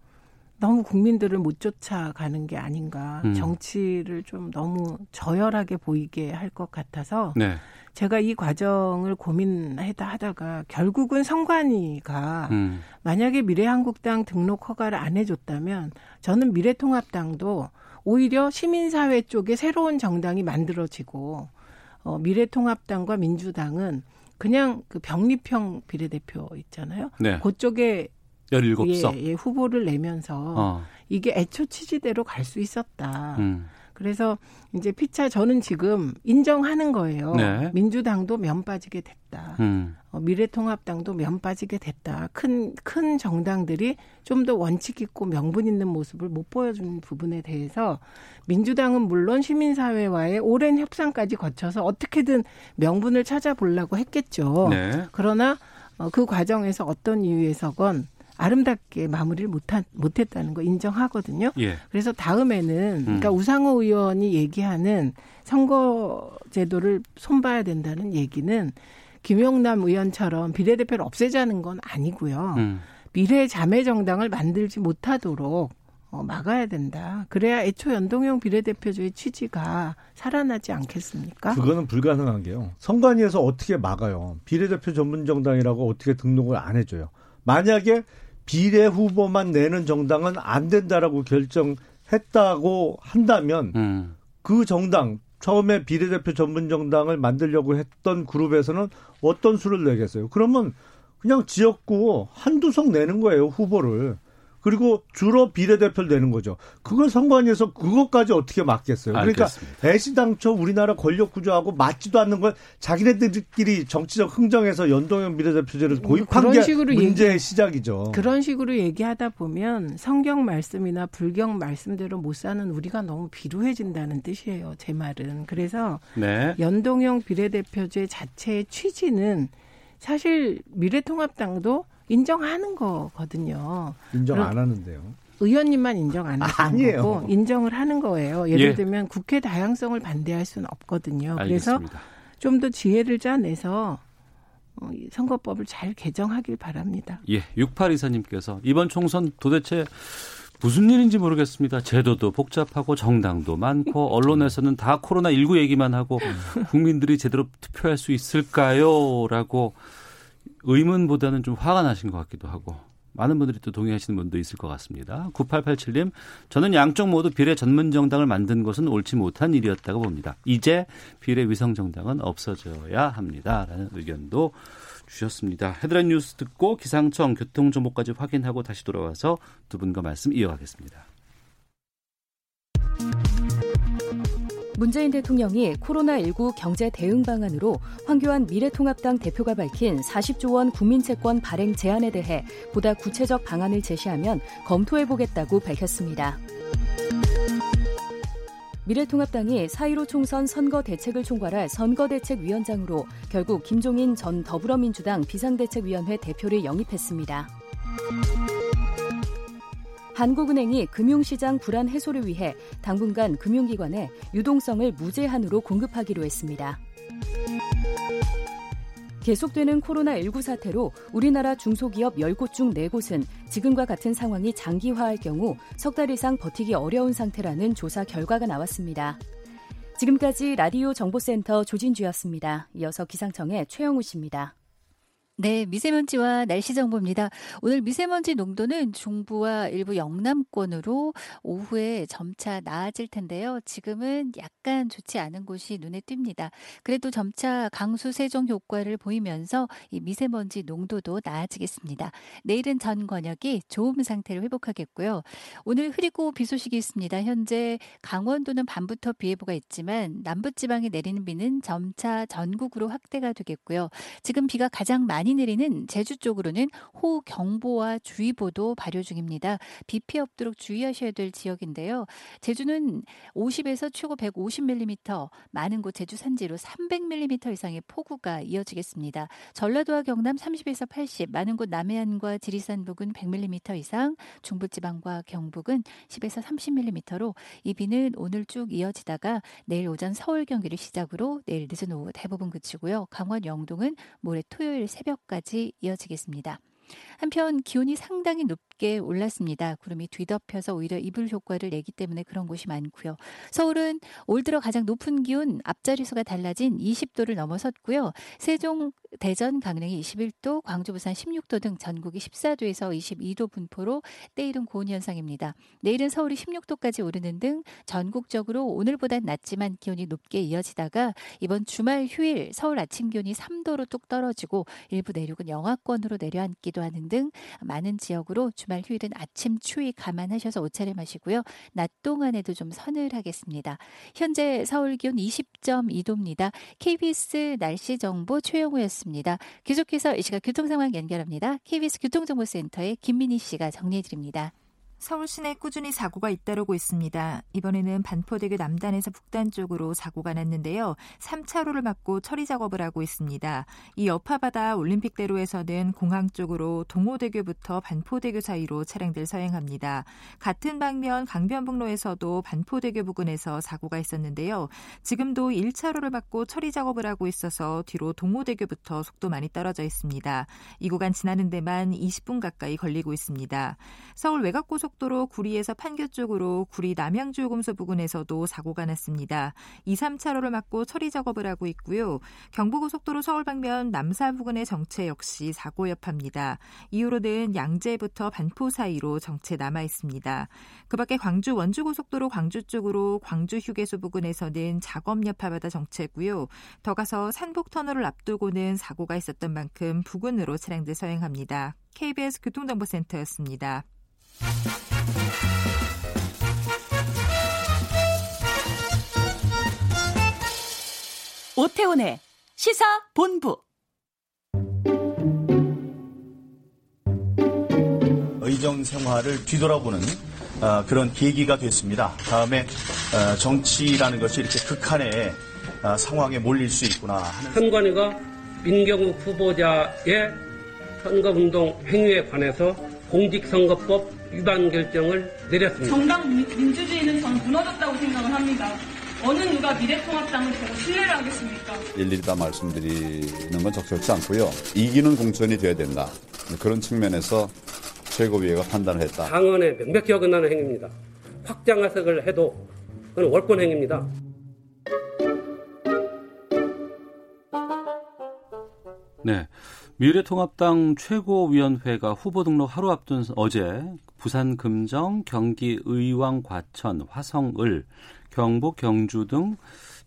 너무 국민들을 못 쫓아가는 게 아닌가. 음. 정치를 좀 너무 저열하게 보이게 할 것 같아서 네. 제가 이 과정을 고민하다 하다가 결국은 성관이가 음. 만약에 미래한국당 등록 허가를 안 해줬다면 저는 미래통합당도 오히려 시민사회 쪽에 새로운 정당이 만들어지고 어, 미래통합당과 민주당은 그냥 그 병립형 비례대표 있잖아요. 네. 그쪽에 17석. 예, 예, 후보를 내면서 어. 이게 애초 취지대로 갈 수 있었다. 음. 그래서 이제 피차 저는 지금 인정하는 거예요. 네. 민주당도 면 빠지게 됐다. 음. 어, 미래통합당도 면 빠지게 됐다. 큰, 큰 정당들이 좀 더 원칙 있고 명분 있는 모습을 못 보여준 부분에 대해서 민주당은 물론 시민사회와의 오랜 협상까지 거쳐서 어떻게든 명분을 찾아보려고 했겠죠. 네. 그러나 어, 그 과정에서 어떤 이유에서건 아름답게 마무리를 못한, 못했다는 거 인정하거든요. 예. 그래서 다음에는 그러니까 음. 우상호 의원이 얘기하는 선거 제도를 손봐야 된다는 얘기는 김용남 의원처럼 비례대표를 없애자는 건 아니고요. 음. 미래 자매 정당을 만들지 못하도록 어, 막아야 된다. 그래야 애초 연동형 비례대표제의 취지가 살아나지 않겠습니까? 그거는 불가능한 게요. 선관위에서 어떻게 막아요? 비례대표 전문 정당이라고 어떻게 등록을 안 해줘요? 만약에 비례 후보만 내는 정당은 안 된다라고 결정했다고 한다면 음. 그 정당 처음에 비례대표 전문 정당을 만들려고 했던 그룹에서는 어떤 수를 내겠어요? 그러면 그냥 지역구 한두 석 내는 거예요, 후보를. 그리고 주로 비례대표를 내는 거죠. 그걸 선관위에서 그것까지 어떻게 막겠어요? 그러니까 알겠습니다. 애시당초 우리나라 권력 구조하고 맞지도 않는 걸 자기네들끼리 정치적 흥정해서 연동형 비례대표제를 도입한 그런 게 문제의 얘기- 시작이죠. 그런 식으로 얘기하다 보면 성경 말씀이나 불경 말씀대로 못 사는 우리가 너무 비루해진다는 뜻이에요. 제 말은. 그래서 네. 연동형 비례대표제 자체의 취지는 사실 미래통합당도 인정하는 거거든요. 인정 안 하는데요. 의원님만 인정 안 하시는 아니에요. 거고 인정을 하는 거예요. 예를 예. 들면 국회 다양성을 반대할 수는 없거든요. 그래서 알겠습니다. 좀더 지혜를 짜내서 어, 이 선거법을 잘 개정하길 바랍니다. 예, 6824님께서 이번 총선 도대체 무슨 일인지 모르겠습니다. 제도도 복잡하고 정당도 많고 [laughs] 언론에서는 다 코로나 19 얘기만 하고 국민들이 제대로 투표할 수 있을까요? 라고 의문보다는 좀 화가 나신 것 같기도 하고 많은 분들이 또 동의하시는 분도 있을 것 같습니다. 9887님, 저는 양쪽 모두 비례 전문 정당을 만든 것은 옳지 못한 일이었다고 봅니다. 이제 비례 위성 정당은 없어져야 합니다. 라는 의견도 주셨습니다. 헤드라인 뉴스 듣고 기상청 교통 정보까지 확인하고 다시 돌아와서 두 분과 말씀 이어가겠습니다. 문재인 대통령이 코로나19 경제 대응 방안으로 황교안 미래통합당 대표가 밝힌 40조 원 국민채권 발행 제안에 대해 보다 구체적 방안을 제시하면 검토해보겠다고 밝혔습니다. 미래통합당이 4.15 총선 선거 대책을 총괄할 선거대책위원장으로 결국 김종인 전 더불어민주당 비상대책위원회 대표를 영입했습니다. 한국은행이 금융시장 불안 해소를 위해 당분간 금융기관에 유동성을 무제한으로 공급하기로 했습니다. 계속되는 코로나19 사태로 우리나라 중소기업 10곳 중 4곳은 지금과 같은 상황이 장기화할 경우 석 달 이상 버티기 어려운 상태라는 조사 결과가 나왔습니다. 지금까지 라디오 정보센터 조진주였습니다. 이어서 기상청의 최영우 씨입니다. 네, 미세먼지와 날씨 정보입니다. 오늘 미세먼지 농도는 중부와 일부 영남권으로 오후에 점차 나아질 텐데요. 지금은 약간 좋지 않은 곳이 눈에 띕니다. 그래도 점차 강수 세정 효과를 보이면서 이 미세먼지 농도도 나아지겠습니다. 내일은 전 권역이 좋음 상태를 회복하겠고요. 오늘 흐리고 비 소식이 있습니다. 현재 강원도는 밤부터 비 예보가 있지만 남부 지방에 내리는 비는 점차 전국으로 확대가 되겠고요. 지금 비가 가장 많이 많이 내리는 제주 쪽으로는 호우경보와 주의보도 발효 중입니다. 비 피해 없도록 주의하셔야 될 지역인데요. 제주는 50에서 최고 150mm, 많은 곳 제주 산지로 300mm 이상의 폭우가 이어지겠습니다. 전라도와 경남 30에서 80, 많은 곳 남해안과 지리산 부근 100mm 이상, 중부지방과 경북은 10에서 30mm로 이 비는 오늘 쭉 이어지다가 내일 오전 서울 경기를 시작으로 내일 늦은 오후 대부분 그치고요. 강원 영동은 모레 토요일 새벽 까지 이어지겠습니다. 한편 기온이 상당히 높게 올랐습니다. 구름이 뒤덮여서 오히려 이불 효과를 내기 때문에 그런 곳이 많고요. 서울은 올 들어 가장 높은 기온 앞자리수가 달라진 20도를 넘어섰고요. 세종, 대전, 강릉이 21도, 광주, 부산 16도 등 전국이 14도에서 22도 분포로 때이른 고온 현상입니다. 내일은 서울이 16도까지 오르는 등 전국적으로 오늘보단 낮지만 기온이 높게 이어지다가 이번 주말 휴일 서울 아침 기온이 3도로 뚝 떨어지고 일부 내륙은 영하권으로 내려앉기도 하는 등 많은 지역으로 주말 휴일은 아침 추위 감안하셔서 옷차림 하시고요. 낮 동안에도 좀 서늘하겠습니다. 현재 서울 기온 20.2도입니다. KBS 날씨 정보 최영우였습니다. 계속해서 이 시각 교통 상황 연결합니다. KBS 교통정보센터의 김민희 씨가 정리해 드립니다. 서울 시내 꾸준히 사고가 잇따르고 있습니다. 이번에는 반포대교 남단에서 북단 쪽으로 사고가 났는데요. 3차로를 막고 처리 작업을 하고 있습니다. 이 여파바다 올림픽대로에서는 공항 쪽으로 동호대교부터 반포대교 사이로 차량들 서행합니다. 같은 방면 강변북로에서도 반포대교 부근에서 사고가 있었는데요. 지금도 1차로를 막고 처리 작업을 하고 있어서 뒤로 동호대교부터 속도 많이 떨어져 있습니다. 이 구간 지나는 데만 20분 가까이 걸리고 있습니다. 서울 외곽고속 고속도로 구리에서 판교 쪽으로 구리 남양주요금소 부근에서도 사고가 났습니다. 2, 3차로를 막고 처리 작업을 하고 있고요. 경부고속도로 서울 방면 남사 부근의 정체 역시 사고 여파입니다. 이후로는 양재부터 반포 사이로 정체 남아 있습니다. 그 밖에 광주 원주고속도로 광주 쪽으로 광주 휴게소 부근에서는 작업 여파받아 정체고요. 더 가서 산복터널을 앞두고는 사고가 있었던 만큼 부근으로 차량들 서행합니다. KBS 교통정보센터였습니다. 오태훈의 시사 본부. 의정 생활을 뒤돌아보는 어, 그런 계기가 됐습니다. 다음에 어, 정치라는 것이 이렇게 극한의 어, 상황에 몰릴 수 있구나. 선관위가 민경욱 후보자의 선거운동 행위에 관해서 공직선거법 위반 결정을 내렸습니다. 정당 민 주주의는 저는 무너졌다고 생각을 합니다. 어느 누가 미래통합당을 보고 신뢰를 하겠습니까? 일일이 다 말씀드리는 건 적절치 않고요. 이기는 공천이 돼야 된다. 그런 측면에서 최고위회가 판단을 했다. 당원에 명백히 어긋나는 행위입니다. 확장 해석을 해도 그건 월권 행위입니다. 네. 미래통합당 최고위원회가 후보 등록 하루 앞둔 어제 부산 금정, 경기 의왕 과천, 화성을, 경북 경주 등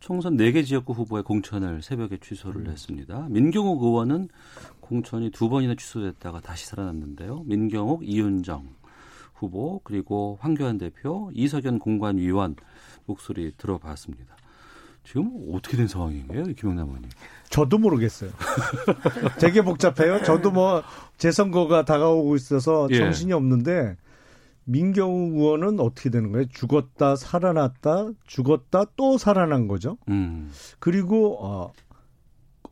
총선 4개 지역구 후보의 공천을 새벽에 취소를 음. 했습니다. 민경욱 의원은 공천이 두 번이나 취소됐다가 다시 살아났는데요. 민경욱, 이윤정 후보 그리고 황교안 대표, 이석연 공관위원 목소리 들어봤습니다. 지금 어떻게 된 상황인가요, 김영남 의원님? 저도 모르겠어요. [laughs] 되게 복잡해요. 저도 뭐 재선거가 다가오고 있어서 예. 정신이 없는데 민경우 의원은 어떻게 되는 거예요? 죽었다 살아났다 죽었다 또 살아난 거죠. 음. 그리고 어,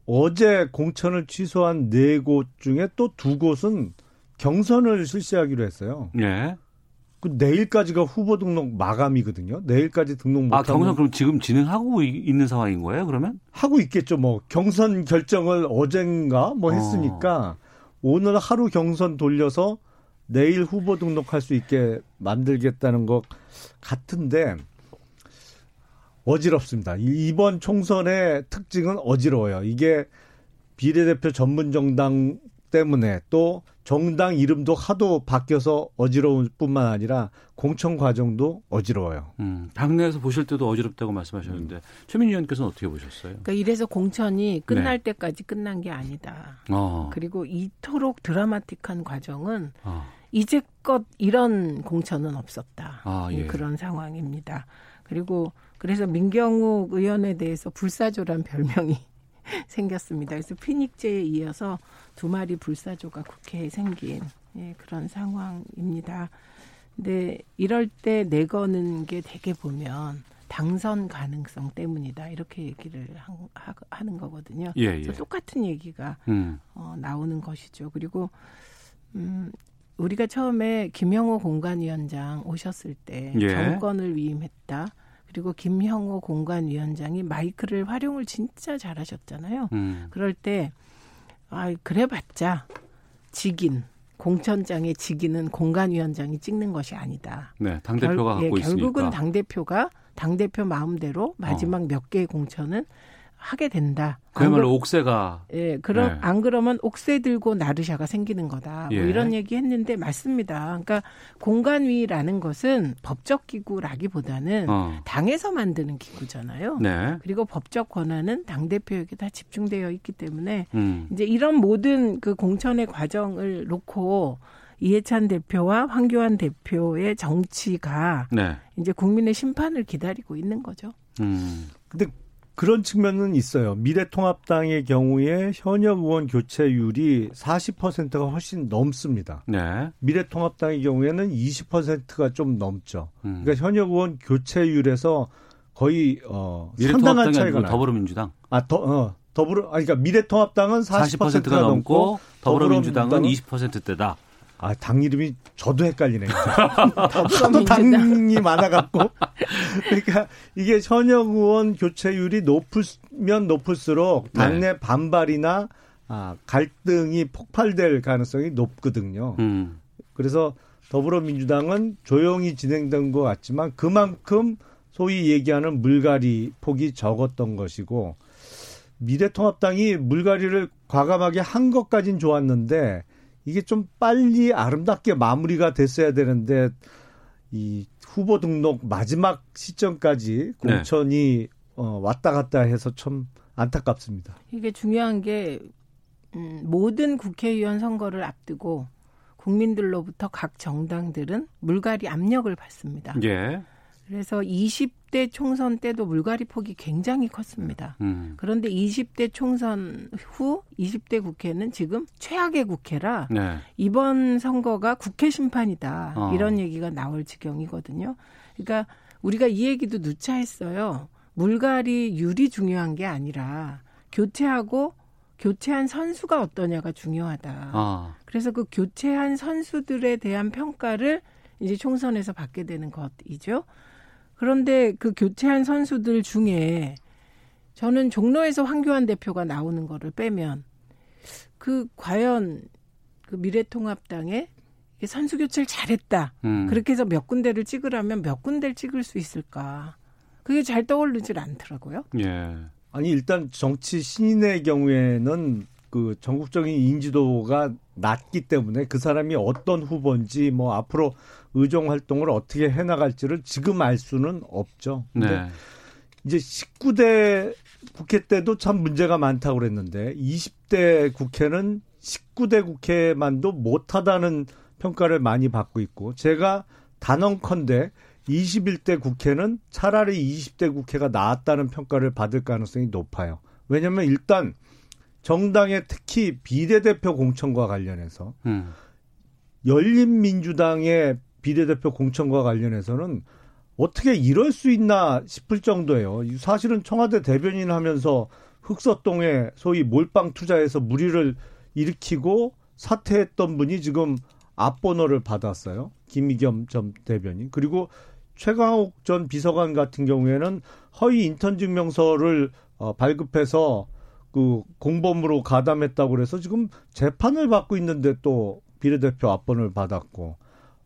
어제 공천을 취소한 네 곳 중에 또 두 곳은 경선을 실시하기로 했어요. 네. 그 내일까지가 후보 등록 마감이거든요. 내일까지 등록 못. 아 경선 그럼 지금 진행하고 있는 상황인 거예요? 그러면? 하고 있겠죠. 뭐 경선 결정을 어젠가 뭐 했으니까 어. 오늘 하루 경선 돌려서 내일 후보 등록할 수 있게 만들겠다는 것 같은데 어지럽습니다. 이번 총선의 특징은 어지러워요. 이게 비례대표 전문 정당 때문에 또 정당 이름도 하도 바뀌어서 어지러울 뿐만 아니라 공천 과정도 어지러워요. 음, 당내에서 보실 때도 어지럽다고 말씀하셨는데 음. 최민희 의원께서는 어떻게 보셨어요? 그러니까 이래서 공천이 끝날 네. 때까지 끝난 게 아니다. 어. 그리고 이토록 드라마틱한 과정은 어. 이제껏 이런 공천은 없었다. 아, 예. 그런 상황입니다. 그리고 그래서 민경욱 의원에 대해서 불사조란 별명이 [laughs] 생겼습니다. 그래서 피닉제에 이어서 두 마리 불사조가 국회에 생긴 예, 그런 상황입니다. 근데 이럴 때 내거는 게 되게 보면 당선 가능성 때문이다 이렇게 얘기를 하, 하는 거거든요. 예, 그래서 예. 똑같은 얘기가 음. 어, 나오는 것이죠. 그리고 음, 우리가 처음에 김영호 공관위원장 오셨을 때 예. 정권을 위임했다. 그리고 김형호 공관위원장이 마이크를 활용을 진짜 잘하셨잖아요. 음. 그럴 때 아, 그래봤자 직인 공천장의 직인은 공관위원장이 찍는 것이 아니다. 네, 당 대표가 결- 갖고 예, 결국은 있으니까. 당 대표가 당 대표 마음대로 마지막 몇 개의 공천은 하게 된다. 그야말로 안 그- 옥새가 예, 그럼 네. 안 그러면 옥새 들고 나르샤가 생기는 거다. 예. 뭐 이런 얘기 했는데 맞습니다. 그러니까 공간위라는 것은 법적 기구라기보다는 어. 당에서 만드는 기구잖아요. 네. 그리고 법적 권한은 당 대표에게 다 집중되어 있기 때문에 음. 이제 이런 모든 그 공천의 과정을 놓고 이해찬 대표와 황교안 대표의 정치가 네. 이제 국민의 심판을 기다리고 있는 거죠. 음. 근데 그런 측면은 있어요. 미래통합당의 경우에 현역 의원 교체율이 40%가 훨씬 넘습니다. 네. 미래통합당의 경우에는 20%가 좀 넘죠. 음. 그러니까 현역 의원 교체율에서 거의 어 상당한 차이가 나요. 더불어민주당. 아, 더, 어, 더불어, 아니, 그러니까 미래통합당은 40%가, 40%가 넘고 더불어민주당은 더불어민주당은 20%대다. 아, 당 이름이 저도 헷갈리네요. 하도 [laughs] 당이 [laughs] 많아갖고. 그러니까 이게 현역 의원 교체율이 높으면 높을수록 당내 반발이나 아, 갈등이 폭발될 가능성이 높거든요. 음. 그래서 더불어민주당은 조용히 진행된 것 같지만 그만큼 소위 얘기하는 물갈이 폭이 적었던 것이고 미래통합당이 물갈이를 과감하게 한 것까진 좋았는데 이게 좀 빨리 아름답게 마무리가 됐어야 되는데 이 후보 등록 마지막 시점까지 네. 공천이 어, 왔다 갔다 해서 참 안타깝습니다. 이게 중요한 게 음, 모든 국회의원 선거를 앞두고 국민들로부터 각 정당들은 물갈이 압력을 받습니다. 예. 그래서 20대 총선 때도 물갈이 폭이 굉장히 컸습니다. 음. 그런데 20대 총선 후 20대 국회는 지금 최악의 국회라 네. 이번 선거가 국회 심판이다. 어. 이런 얘기가 나올 지경이거든요. 그러니까 우리가 이 얘기도 누차 했어요. 물갈이 율이 중요한 게 아니라 교체하고 교체한 선수가 어떠냐가 중요하다. 아. 그래서 그 교체한 선수들에 대한 평가를 이제 총선에서 받게 되는 것이죠. 그런데 그 교체한 선수들 중에 저는 종로에서 황교안 대표가 나오는 거를 빼면 그 과연 그 미래통합당에 선수 교체를 잘했다. 음. 그렇게 해서 몇 군데를 찍으라면 몇 군데를 찍을 수 있을까? 그게 잘 떠오르질 않더라고요. 예. 아니 일단 정치 신인의 경우에는 그 전국적인 인지도가 낮기 때문에 그 사람이 어떤 후보인지 뭐 앞으로 의정 활동을 어떻게 해 나갈지를 지금 알 수는 없죠. 근데 네. 이제 19대 국회 때도 참 문제가 많다고 그랬는데 20대 국회는 19대 국회만도 못하다는 평가를 많이 받고 있고 제가 단언컨대 21대 국회는 차라리 20대 국회가 나았다는 평가를 받을 가능성이 높아요. 왜냐하면 일단 정당의 특히 비례대표 공천과 관련해서 음. 열린민주당의 비례대표 공천과 관련해서는 어떻게 이럴 수 있나 싶을 정도예요. 사실은 청와대 대변인 하면서 흑서동에 소위 몰빵 투자해서 무리를 일으키고 사퇴했던 분이 지금 앞번호를 받았어요. 김의겸 전 대변인. 그리고 최강욱 전 비서관 같은 경우에는 허위 인턴 증명서를 어, 발급해서 그 공범으로 가담했다고 그래서 지금 재판을 받고 있는데 또 비례대표 앞번호를 받았고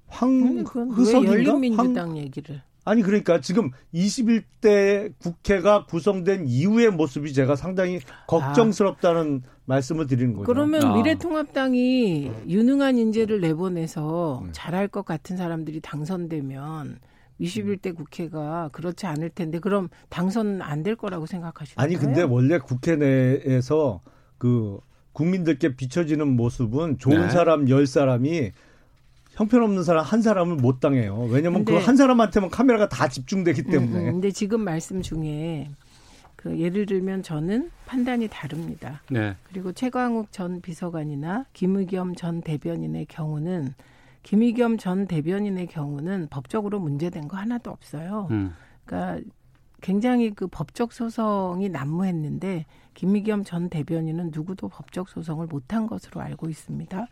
황흑석인가? 열린민주당 얘기를? 아니 그러니까 지금 21대 국회가 구성된 이후의 모습이 제가 상당히 걱정스럽다는 말씀을 드리는 거죠. 그러면 아. 미래통합당이 유능한 인재를 내보내서 잘할 것 같은 사람들이 당선되면 21대 국회가 그렇지 않을 텐데 그럼 당선 안 될 거라고 생각하시나요? 아니 근데 원래 국회 내에서 그 국민들께 비춰지는 모습은 좋은 네. 사람 10사람이 형편없는 사람 한 사람을 못 당해요. 왜냐면 그 한 사람한테만 카메라가 다 집중되기 음, 때문에. 음, 근데 지금 말씀 중에 그 예를 들면 저는 판단이 다릅니다. 네. 그리고 최광욱 전 비서관이나 김의겸 전 대변인의 경우는 김의겸 전 대변인의 경우는 법적으로 문제된 거 하나도 없어요. 음. 그러니까 굉장히 그 법적 소송이 난무했는데 김의겸 전 대변인은 누구도 법적 소송을 못한 것으로 알고 있습니다.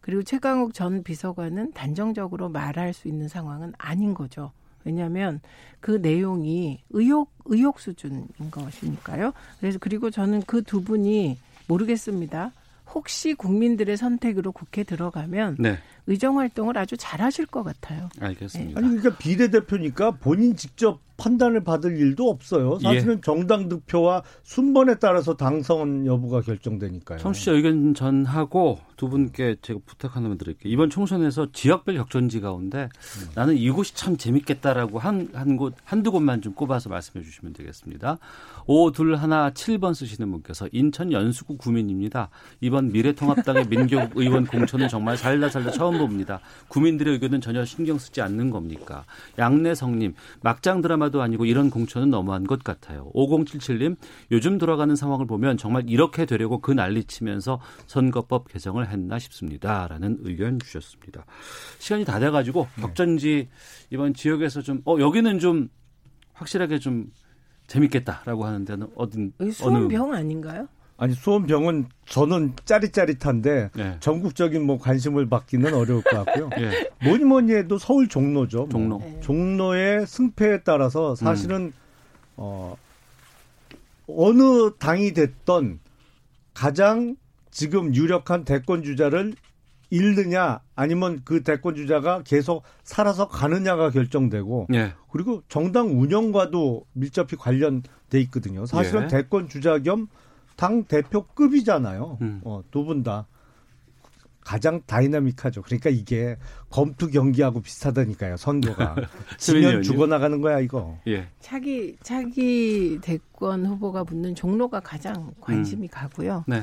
그리고 최강욱 전 비서관은 단정적으로 말할 수 있는 상황은 아닌 거죠. 왜냐하면 그 내용이 의혹 의혹 수준인 것이니까요. 그래서 그리고 저는 그 두 분이 모르겠습니다. 혹시 국민들의 선택으로 국회 들어가면 네. 의정 활동을 아주 잘하실 것 같아요. 알겠습니다. 아니 그러니까 비례대표니까 본인 직접 판단을 받을 일도 없어요. 사실은 예. 정당 득표와 순번에 따라서 당선 여부가 결정되니까요. 청취자 의견 전하고 두 분께 제가 부탁 하나만 드릴게요. 이번 총선에서 지역별 격전지 가운데 나는 이곳이 참 재밌겠다라고 한, 한 곳, 한두 곳만 좀 꼽아서 말씀해 주시면 되겠습니다. 5217 7번 쓰시는 분께서 인천 연수구 구민입니다. 이번 미래통합당의 민교국 의원 공천은 정말 살다 살다 처음 봅니다. 구민들의 의견은 전혀 신경 쓰지 않는 겁니까? 양내성님, 막장 드라마도 아니고 이런 공천은 너무한 것 같아요. 5077님, 요즘 돌아가는 상황을 보면 정말 이렇게 되려고 그 난리 치면서 선거법 개정을 했나 싶습니다. 라는 의견 주셨습니다. 시간이 다 돼가지고 격전지 이번 지역에서 좀, 어, 여기는 좀 확실하게 좀 재밌겠다라고 하는 데는 어딘, 어느. 수원병 아닌가요? 아니 수원병은 저는 짜릿짜릿한데 네. 전국적인 뭐 관심을 받기는 어려울 것 같고요. [laughs] 예. 뭐니 뭐니 해도 서울 종로죠. 뭐. 종로. 네. 종로의 승패에 따라서 사실은 어 어느 당이 됐던 가장 지금 유력한 대권 주자를 잃느냐 아니면 그 대권 주자가 계속 살아서 가느냐가 결정되고 예. 그리고 정당 운영과도 밀접히 관련돼 있거든요. 사실은 예. 대권 주자 겸 당 대표급이잖아요. 음. 어, 두 분 다 가장 다이나믹하죠. 그러니까 이게 검투 경기하고 비슷하다니까요. 선거가 [laughs] 지면. 죽어나가는 거야 이거. 예. 차기 차기 대권 후보가 붙는 종로가 가장 관심이 가고요. 네.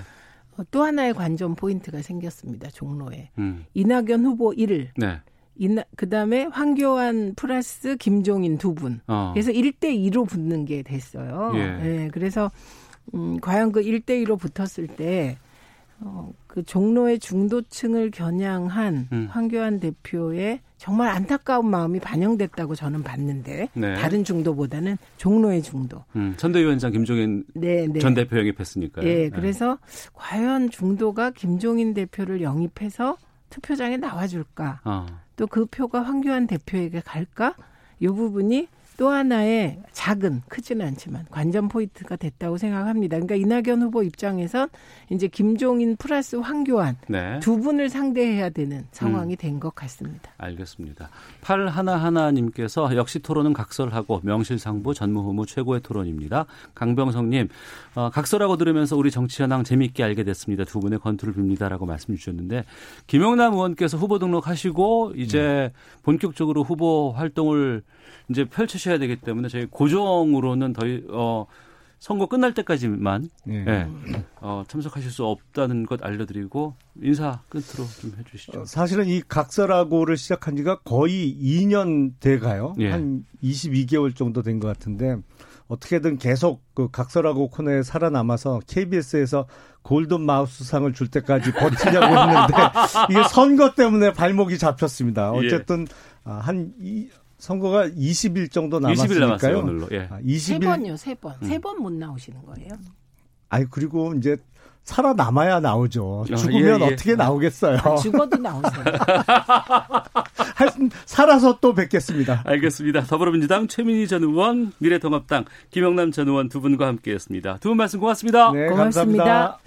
어, 또 하나의 관전 포인트가 생겼습니다. 종로에 음. 이낙연 후보 1, 네. 이나, 그다음에 황교안 플러스 김종인 두 분. 어. 그래서 1대 2로 붙는 게 됐어요. 예. 예, 그래서 음, 과연 그 1대 2로 붙었을 때 어, 그 종로의 중도층을 겨냥한 음. 황교안 대표의 정말 안타까운 마음이 반영됐다고 저는 봤는데 네. 다른 중도보다는 종로의 중도. 음, 선대위원장 김종인 네, 네. 전 대표 영입했으니까요. 예, 네. 그래서 과연 중도가 김종인 대표를 영입해서 투표장에 나와줄까? 어. 또그 표가 황교안 대표에게 갈까? 이 부분이 또 하나의 작은 크지는 않지만 관전 포인트가 됐다고 생각합니다. 그러니까 이낙연 후보 입장에선 이제 김종인 플러스 황교안 네. 두 분을 상대해야 되는 상황이 된것 같습니다. 알겠습니다. 81하나님께서 역시 토론은 각설하고 명실상부 전무후무 최고의 토론입니다. 강병성님, 어, 각설하고 들으면서 우리 정치 현황 재미있게 알게 됐습니다. 두 분의 건투를 빕니다라고 말씀 주셨는데 김영남 의원께서 후보 등록하시고 이제 본격적으로 후보 활동을 이제 펼치 셔야 되기 때문에 저희 고정으로는 더 어, 선거 끝날 때까지만 예. 예, 어, 참석하실 수 없다는 것 알려드리고 인사 끝으로 좀 해주시죠. 어, 사실은 이 각설하고를 시작한 지가 거의 2년 돼가요. 예. 한 22개월 정도 된 것 같은데 어떻게든 계속 그 각설하고 코너에 살아남아서 KBS에서 골든 마우스상을 줄 때까지 버티려고 했는데 [laughs] 이게 선거 때문에 발목이 잡혔습니다. 예. 어쨌든 아, 한 이, 선거가 20일 정도 20일 남았으니까요. 남았어요, 오늘로. 예. 아, 세 20일 번이요, 세 번. 음. 세번 못 나오시는 거예요? 아니 그리고 이제 살아남아야 나오죠. 아, 죽으면 예, 예. 어떻게 나오겠어요. 아, 죽어도 나오세요. [laughs] 하여튼 살아서 또 뵙겠습니다. 알겠습니다. 더불어민주당 최민희 전 의원, 미래통합당 김영남 전 의원 두 분과 함께했습니다. 두 분 말씀 고맙습니다. 네, 고맙습니다. 감사합니다.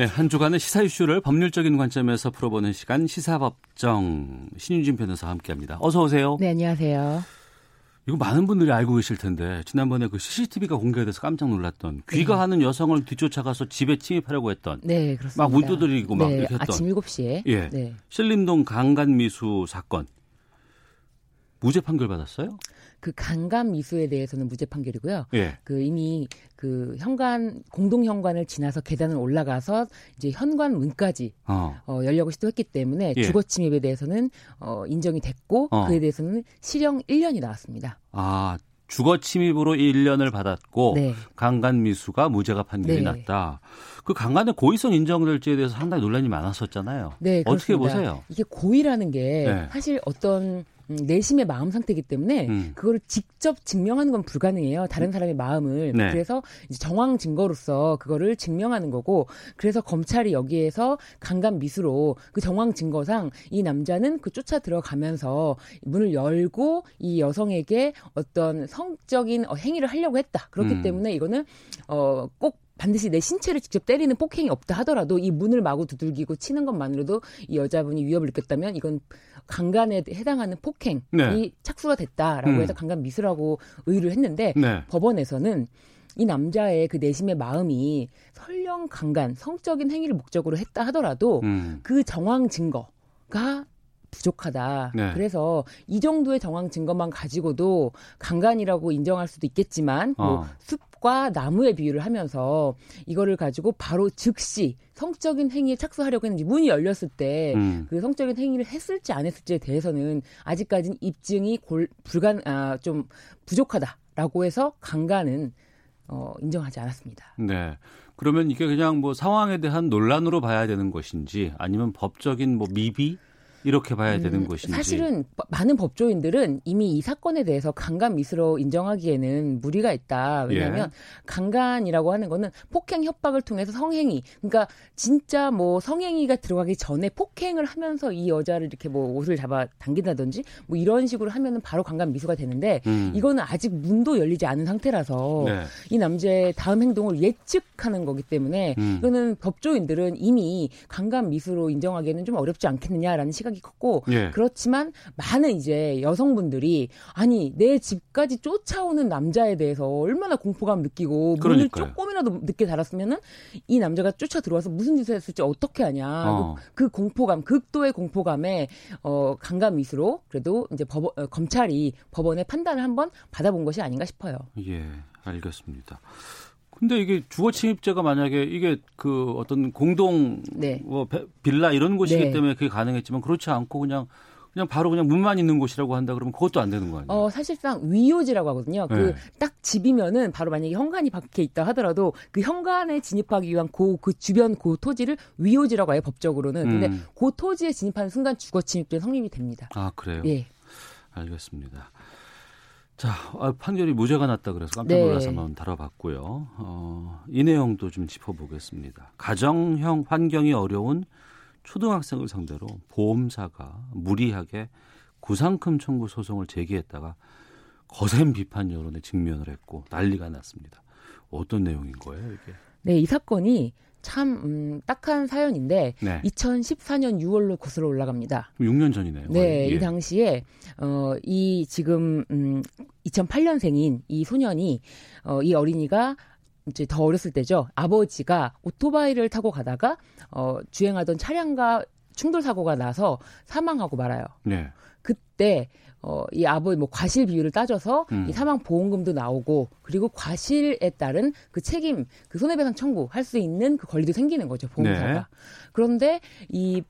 네, 한 주간의 시사 이슈를 법률적인 관점에서 풀어보는 시간 시사법정 신윤진 변호사와 함께합니다. 어서 오세요. 네, 안녕하세요. 이거 많은 분들이 알고 계실 텐데 지난번에 그 CCTV가 공개돼서 깜짝 놀랐던 귀가하는 여성을 뒤쫓아가서 집에 침입하려고 했던 네, 그렇습니다. 막문 두드리고 막 네, 이렇게 했던 아침 7시에. 예. 네. 신림동 강간미수 사건 무죄 판결 받았어요? 그 강간 미수에 대해서는 무죄 판결이고요. 예. 그 이미 그 현관 공동 현관을 지나서 계단을 올라가서 이제 현관 문까지 어. 어, 열려고 시도했기 때문에 예. 주거 침입에 대해서는 어, 인정이 됐고 어. 그에 대해서는 실형 1년이 나왔습니다. 아, 주거 침입으로 1년을 받았고 네. 강간 미수가 무죄가 판결이 네. 났다. 그 강간의 고의성 인정될지에 대해서 상당히 논란이 많았었잖아요. 네, 어떻게 그렇습니다. 보세요? 이게 고의라는 게 네. 사실 어떤 음, 내심의 마음 상태이기 때문에 음. 그거를 직접 증명하는 건 불가능해요. 다른 사람의 마음을. 네. 그래서 이제 정황 증거로서 그거를 증명하는 거고 그래서 검찰이 여기에서 강간 미수로 그 정황 증거상 이 남자는 그 쫓아 들어가면서 문을 열고 이 여성에게 어떤 성적인 어, 행위를 하려고 했다. 그렇기 음. 때문에 이거는 어꼭 반드시 내 신체를 직접 때리는 폭행이 없다 하더라도 이 문을 마구 두들기고 치는 것만으로도 이 여자분이 위협을 느꼈다면 이건 강간에 해당하는 폭행이 네. 착수가 됐다라고 음. 해서 강간 미수라고 의의를 했는데 네. 법원에서는 이 남자의 그 내심의 마음이 설령 강간, 성적인 행위를 목적으로 했다 하더라도 음. 그 정황 증거가 부족하다. 네. 그래서 이 정도의 정황 증거만 가지고도 강간이라고 인정할 수도 있겠지만 뭐 어. 숲 과 나무의 비유를 하면서 이거를 가지고 바로 즉시 성적인 행위에 착수하려고 했는지 문이 열렸을 때그 음. 성적인 행위를 했을지 안 했을지에 대해서는 아직까지는 입증이 골, 불간 아, 좀 부족하다라고 해서 강간은 어, 인정하지 않았습니다. 네. 그러면 이게 그냥 뭐 상황에 대한 논란으로 봐야 되는 것인지 아니면 법적인 뭐 미비 이렇게 봐야 되는 음, 것인지 사실은 바- 많은 법조인들은 이미 이 사건에 대해서 강간 미수로 인정하기에는 무리가 있다. 왜냐하면 예. 강간이라고 하는 거는 폭행 협박을 통해서 성행위. 그러니까 진짜 뭐 성행위가 들어가기 전에 폭행을 하면서 이 여자를 이렇게 뭐 옷을 잡아 당긴다든지 뭐 이런 식으로 하면은 바로 강간 미수가 되는데 음. 이거는 아직 문도 열리지 않은 상태라서 네. 이 남자의 다음 행동을 예측하는 거기 때문에 음. 이거는 법조인들은 이미 강간 미수로 인정하기에는 좀 어렵지 않겠느냐라는 시각 이 컸고 예. 그렇지만 많은 이제 여성분들이 아니 내 집까지 쫓아오는 남자에 대해서 얼마나 공포감 느끼고 문을 그러니까요. 조금이라도 늦게 달았으면은 이 남자가 쫓아 들어와서 무슨 짓을 했을지 어떻게 하냐 어. 그, 그 공포감 극도의 공포감에 어 강간 미수로 그래도 이제 법 어, 검찰이 법원의 판단을 한번 받아본 것이 아닌가 싶어요. 예, 알겠습니다. 근데 이게 주거 침입죄가 만약에 이게 그 어떤 공동 네. 뭐 배- 빌라 이런 곳이기 네. 때문에 그게 가능했지만 그렇지 않고 그냥 그냥 바로 그냥 문만 있는 곳이라고 한다 그러면 그것도 안 되는 거 아니에요? 어, 사실상 위요지라고 하거든요. 네. 그딱 집이면은 바로 만약에 현관이 밖에 있다 하더라도 그 현관에 진입하기 위한 그, 그 주변 그 토지를 위요지라고 해요, 법적으로는. 근데 음. 그 토지에 진입하는 순간 주거 침입죄 성립이 됩니다. 아 그래요? 예. 알겠습니다. 자 아, 판결이 무죄가 났다 그래서 깜짝 네. 놀라서 한번 다뤄봤고요. 어, 이 내용도 좀 짚어보겠습니다. 가정형 환경이 어려운 초등학생을 상대로 보험사가 무리하게 구상금 청구 소송을 제기했다가 거센 비판 여론에 직면을 했고 난리가 났습니다. 어떤 내용인 거예요 이게? 네, 이 사건이 참 음, 딱한 사연인데 네. 2014년 6월로 거슬러 올라갑니다. 6년 전이네요. 네. 예. 이 당시에 어, 이 지금 음, 2008년생인 이 소년이 어, 이 어린이가 이제 더 어렸을 때죠. 아버지가 오토바이를 타고 가다가 어, 주행하던 차량과 충돌 사고가 나서 사망하고 말아요. 네. 그때 어, 이 아버지 뭐 과실 비율을 따져서 음. 이 사망 보험금도 나오고 그리고 과실에 따른 그 책임 그 손해배상 청구 할 수 있는 그 권리도 생기는 거죠 보험사가. 네. 그런데 이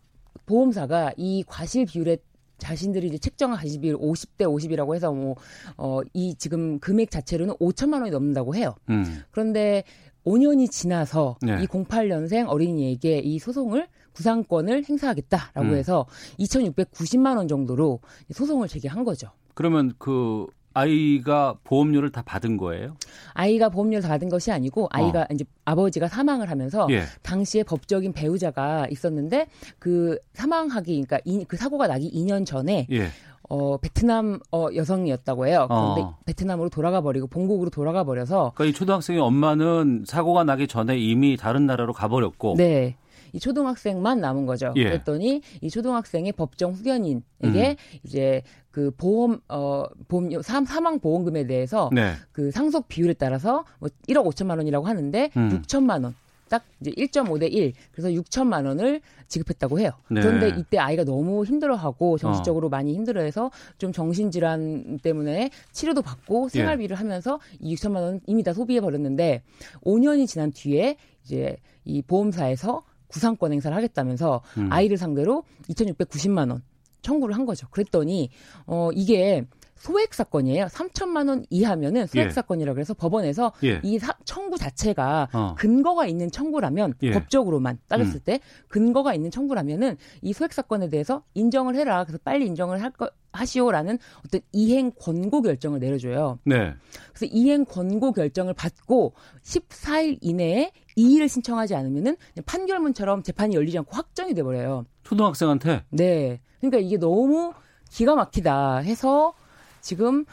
보험사가 이 과실 비율에 자신들이 이제 책정한 과실 비율 50대 50이라고 해서 뭐 어 이 지금 금액 자체로는 5천만 원이 넘는다고 해요. 음. 그런데 5년이 지나서 네. 이 08년생 어린이에게 이 소송을 구상권을 행사하겠다라고 음. 해서 2,690만 원 정도로 소송을 제기한 거죠. 그러면 그 아이가 보험료를 다 받은 거예요? 아이가 보험료를 다 받은 것이 아니고 아이가 어. 이제 아버지가 사망을 하면서 예. 당시에 법적인 배우자가 있었는데 그 사망하기 그러니까 이, 그 사고가 나기 2년 전에 예. 어 베트남 어 여성이었다고 해요. 그런데 어. 베트남으로 돌아가 버리고 본국으로 돌아가 버려서 그러니까 이 초등학생의 엄마는 사고가 나기 전에 이미 다른 나라로 가버렸고 네. 이 초등학생만 남은 거죠. 예. 그랬더니 이 초등학생의 법정 후견인에게 음. 이제 그 보험 어 보험 사- 사망 보험금에 대해서 네. 그 상속 비율에 따라서 뭐 1억 5천만 원이라고 하는데 음. 6천만 원. 딱 이제 1.5 대 1. 그래서 6천만 원을 지급했다고 해요. 네. 그런데 이때 아이가 너무 힘들어하고 정신적으로 많이 힘들어해서 좀 정신질환 때문에 치료도 받고 예. 생활비를 하면서 이 6천만 원 이미 다 소비해 버렸는데 5년이 지난 뒤에 이제 이 보험사에서 구상권 행사를 하겠다면서 음. 아이를 상대로 2,690만 원 청구를 한 거죠. 그랬더니 어 이게 소액 사건이에요. 3천만 원 이하면은 소액 예. 사건이라 그래서 법원에서 예. 이 사- 청구 자체가 어. 근거가 있는 청구라면 예. 법적으로만 따졌을 음. 때 근거가 있는 청구라면은 이 소액 사건에 대해서 인정을 해라. 그래서 빨리 인정을 할 거, 하시오라는 어떤 이행 권고 결정을 내려줘요. 네. 그래서 이행 권고 결정을 받고 14일 이내에 이의를 신청하지 않으면은 판결문처럼 재판이 열리지 않고 확정이 돼 버려요. 초등학생한테 네. 그러니까 이게 너무 기가 막히다 해서 지금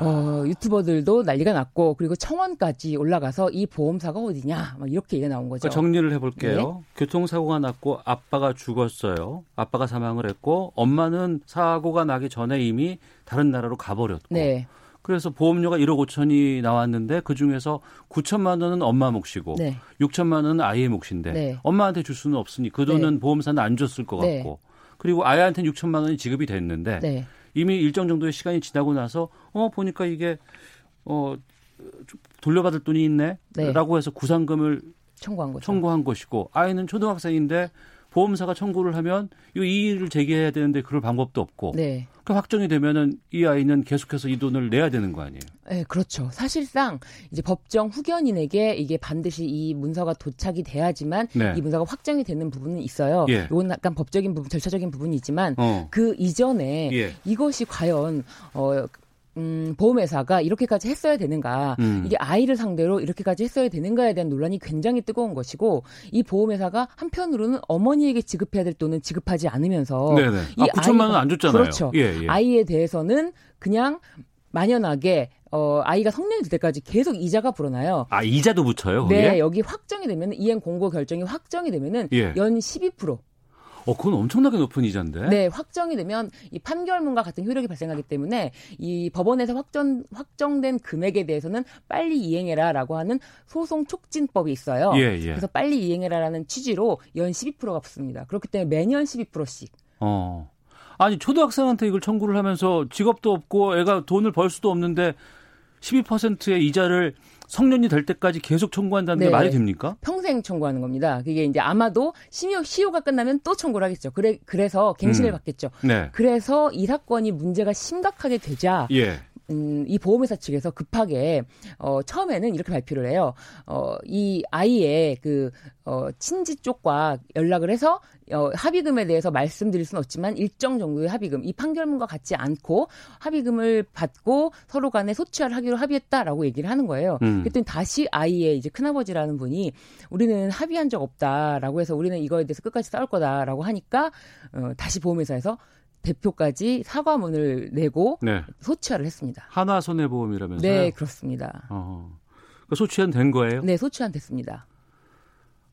어, 유튜버들도 난리가 났고 그리고 청원까지 올라가서 이 보험사가 어디냐 막 이렇게 얘기가 나온 거죠. 그러니까 정리를 해볼게요. 네. 교통사고가 났고 아빠가 죽었어요. 아빠가 사망을 했고 엄마는 사고가 나기 전에 이미 다른 나라로 가버렸고. 네. 그래서 보험료가 1억 5천이 나왔는데 그 중에서 9천만 원은 엄마 몫이고 네. 6천만 원은 아이의 몫인데 네. 엄마한테 줄 수는 없으니 그 돈은 보험사는 안 줬을 것 네. 같고 그리고 아이한테는 6천만 원이 지급이 됐는데 네. 이미 일정 정도의 시간이 지나고 나서 어 보니까 이게 어좀 돌려받을 돈이 네. 있네라고 해서 구상금을 청구한. 청구한 것이고 아이는 초등학생인데 보험사가 청구를 하면 이 이의를 제기해야 되는데 그럴 방법도 없고 네. 그 확정이 되면은 이 아이는 계속해서 이 돈을 내야 되는 거 아니에요. 네, 그렇죠. 사실상 이제 법정 후견인에게 이게 반드시 이 문서가 도착이 돼야지만 네. 이 문서가 확정이 되는 부분은 있어요. 예. 이건 약간 법적인 부분, 절차적인 부분이지만 어. 그 이전에 예. 이것이 과연 어 음, 보험회사가 이렇게까지 했어야 되는가, 음. 이게 아이를 상대로 이렇게까지 했어야 되는가에 대한 논란이 굉장히 뜨거운 것이고, 이 보험회사가 한편으로는 어머니에게 지급해야 될 돈은 지급하지 않으면서, 네네. 아, 9천만 원 안 줬잖아요. 그렇죠. 예, 예. 아이에 대해서는 그냥 만연하게 어, 아이가 성년이 될 때까지 계속 이자가 불어나요. 아 이자도 붙여요. 거기에? 네, 여기 확정이 되면 이행 공고 결정이 확정이 되면은 예. 연 12%. 어 그건 엄청나게 높은 이자인데. 네, 확정이 되면 이 판결문과 같은 효력이 발생하기 때문에 이 법원에서 확정 확정된 금액에 대해서는 빨리 이행해라라고 하는 소송 촉진법이 있어요. 예, 예. 그래서 빨리 이행해라라는 취지로 연 12%가 붙습니다. 그렇기 때문에 매년 12%씩. 어. 아니 초등학생한테 이걸 청구를 하면서 직업도 없고 애가 돈을 벌 수도 없는데 12%의 이자를 성년이 될 때까지 계속 청구한다는 게 네. 말이 됩니까? 평생 청구하는 겁니다. 그게 이제 아마도 시효, 시효가 끝나면 또 청구를 하겠죠. 그래, 그래서 갱신을 음. 받겠죠. 네. 그래서 이 사건이 문제가 심각하게 되자 예. 음, 이 보험회사 측에서 급하게 어, 처음에는 이렇게 발표를 해요. 어, 이 아이의 그 어, 친지 쪽과 연락을 해서 어, 합의금에 대해서 말씀드릴 수는 없지만 일정 정도의 합의금, 이 판결문과 같지 않고 합의금을 받고 서로 간에 소취를 하기로 합의했다라고 얘기를 하는 거예요. 음. 그랬더니 다시 아이의 이제 큰아버지라는 분이 우리는 합의한 적 없다라고 해서 우리는 이거에 대해서 끝까지 싸울 거다라고 하니까 어, 다시 보험회사에서 대표까지 사과문을 내고 네. 소취하를 했습니다. 하나 손해보험이라면서요? 네, 그렇습니다. 어. 그 소취한 된 거예요? 네, 소취한 됐습니다.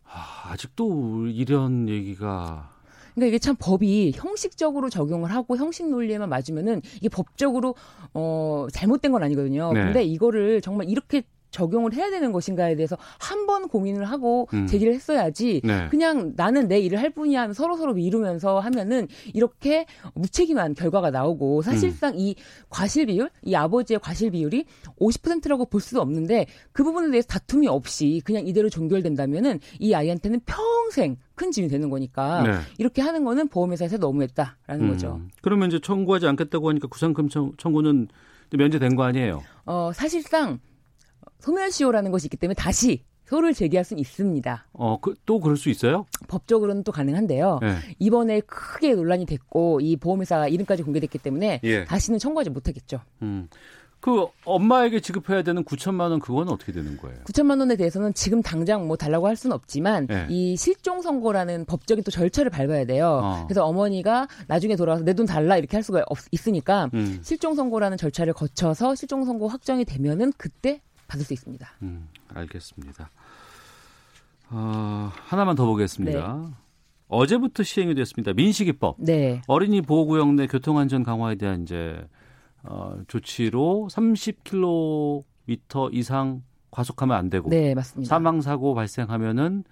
아, 아직도 이런 얘기가 그러니까 이게 참 법이 형식적으로 적용을 하고 형식 논리에만 맞으면은 이게 법적으로 어 잘못된 건 아니거든요. 네. 근데 이거를 정말 이렇게 적용을 해야 되는 것인가에 대해서 한 번 고민을 하고 음. 제기를 했어야지 네. 그냥 나는 내 일을 할 뿐이야 하면 서로 서로 미루면서 하면은 이렇게 무책임한 결과가 나오고 사실상 음. 이 과실 비율 이 아버지의 과실 비율이 50%라고 볼 수도 없는데 그 부분에 대해서 다툼이 없이 그냥 이대로 종결된다면은 이 아이한테는 평생 큰 짐이 되는 거니까 네. 이렇게 하는 거는 보험회사에서 너무했다라는 음. 거죠. 그러면 이제 청구하지 않겠다고 하니까 구상금 청, 청구는 면제된 거 아니에요? 어 사실상 소멸시효라는 것이 있기 때문에 다시 소를 제기할 수는 있습니다. 어, 그, 또 그럴 수 있어요? 법적으로는 또 가능한데요. 네. 이번에 크게 논란이 됐고 이 보험회사 이름까지 공개됐기 때문에 예. 다시는 청구하지 못하겠죠. 음. 그 엄마에게 지급해야 되는 9천만 원 그건 어떻게 되는 거예요? 9천만 원에 대해서는 지금 당장 뭐 달라고 할 수는 없지만 네. 이 실종 선고라는 법적인 또 절차를 밟아야 돼요. 어. 그래서 어머니가 나중에 돌아와서 내 돈 달라 이렇게 할 수가 없, 있으니까 음. 실종 선고라는 절차를 거쳐서 실종 선고 확정이 되면은 그때 받을 수 있습니다. 음, 알겠습니다. 어, 하나만 더 보겠습니다. 어제부터 시행이 됐습니다. 민식이법. 네. 어린이 보호구역 내 교통안전 강화에 대한 이제 어, 조치로 30km 이상 과속하면 안 되고 네, 맞습니다. 사망 사고 발생하면은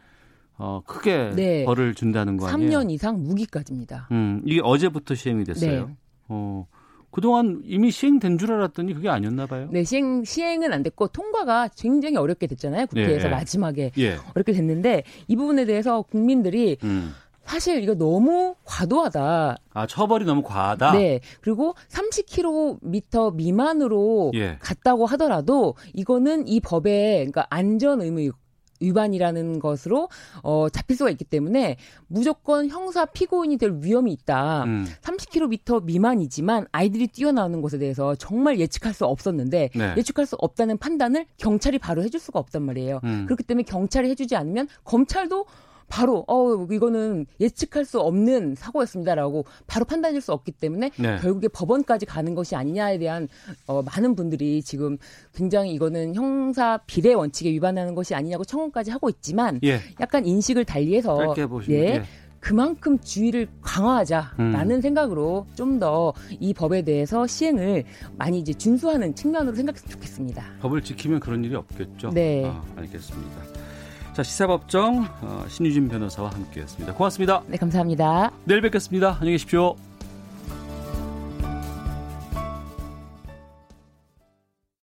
어, 크게 네. 벌을 준다는 거 아니에요? 3년 이상 무기까지입니다. 음, 이게 어제부터 시행이 됐어요. 네. 어, 그동안 이미 시행된 줄 알았더니 그게 아니었나 봐요. 네, 시행 시행은 안 됐고 통과가 굉장히 어렵게 됐잖아요. 국회에서 예, 예. 마지막에 예. 어렵게 됐는데 이 부분에 대해서 국민들이 음. 사실 이거 너무 과도하다. 아, 처벌이 너무 과하다. 네. 그리고 30km 미만으로 예. 갔다고 하더라도 이거는 이 법의 그러니까 안전 의무 위반이라는 것으로 어 잡힐 수가 있기 때문에 무조건 형사 피고인이 될 위험이 있다. 음. 30km 미만이지만 아이들이 뛰어나오는 것에 대해서 정말 예측할 수 없었는데 네. 예측할 수 없다는 판단을 경찰이 바로 해줄 수가 없단 말이에요. 음. 그렇기 때문에 경찰이 해주지 않으면 검찰도 바로 어 이거는 예측할 수 없는 사고였습니다라고 바로 판단할 수 없기 때문에 네. 결국에 법원까지 가는 것이 아니냐에 대한 어, 많은 분들이 지금 굉장히 이거는 형사 비례 원칙에 위반하는 것이 아니냐고 청원까지 하고 있지만 예. 약간 인식을 달리해서 예, 예. 그만큼 주의를 강화하자라는 음. 생각으로 좀 더 이 법에 대해서 시행을 많이 이제 준수하는 측면으로 생각했으면 좋겠습니다. 법을 지키면 그런 일이 없겠죠. 네. 아, 알겠습니다. 자, 시사법정 어, 신유진 변호사와 함께했습니다. 고맙습니다. 네, 감사합니다. 내일 뵙겠습니다. 안녕히 계십시오.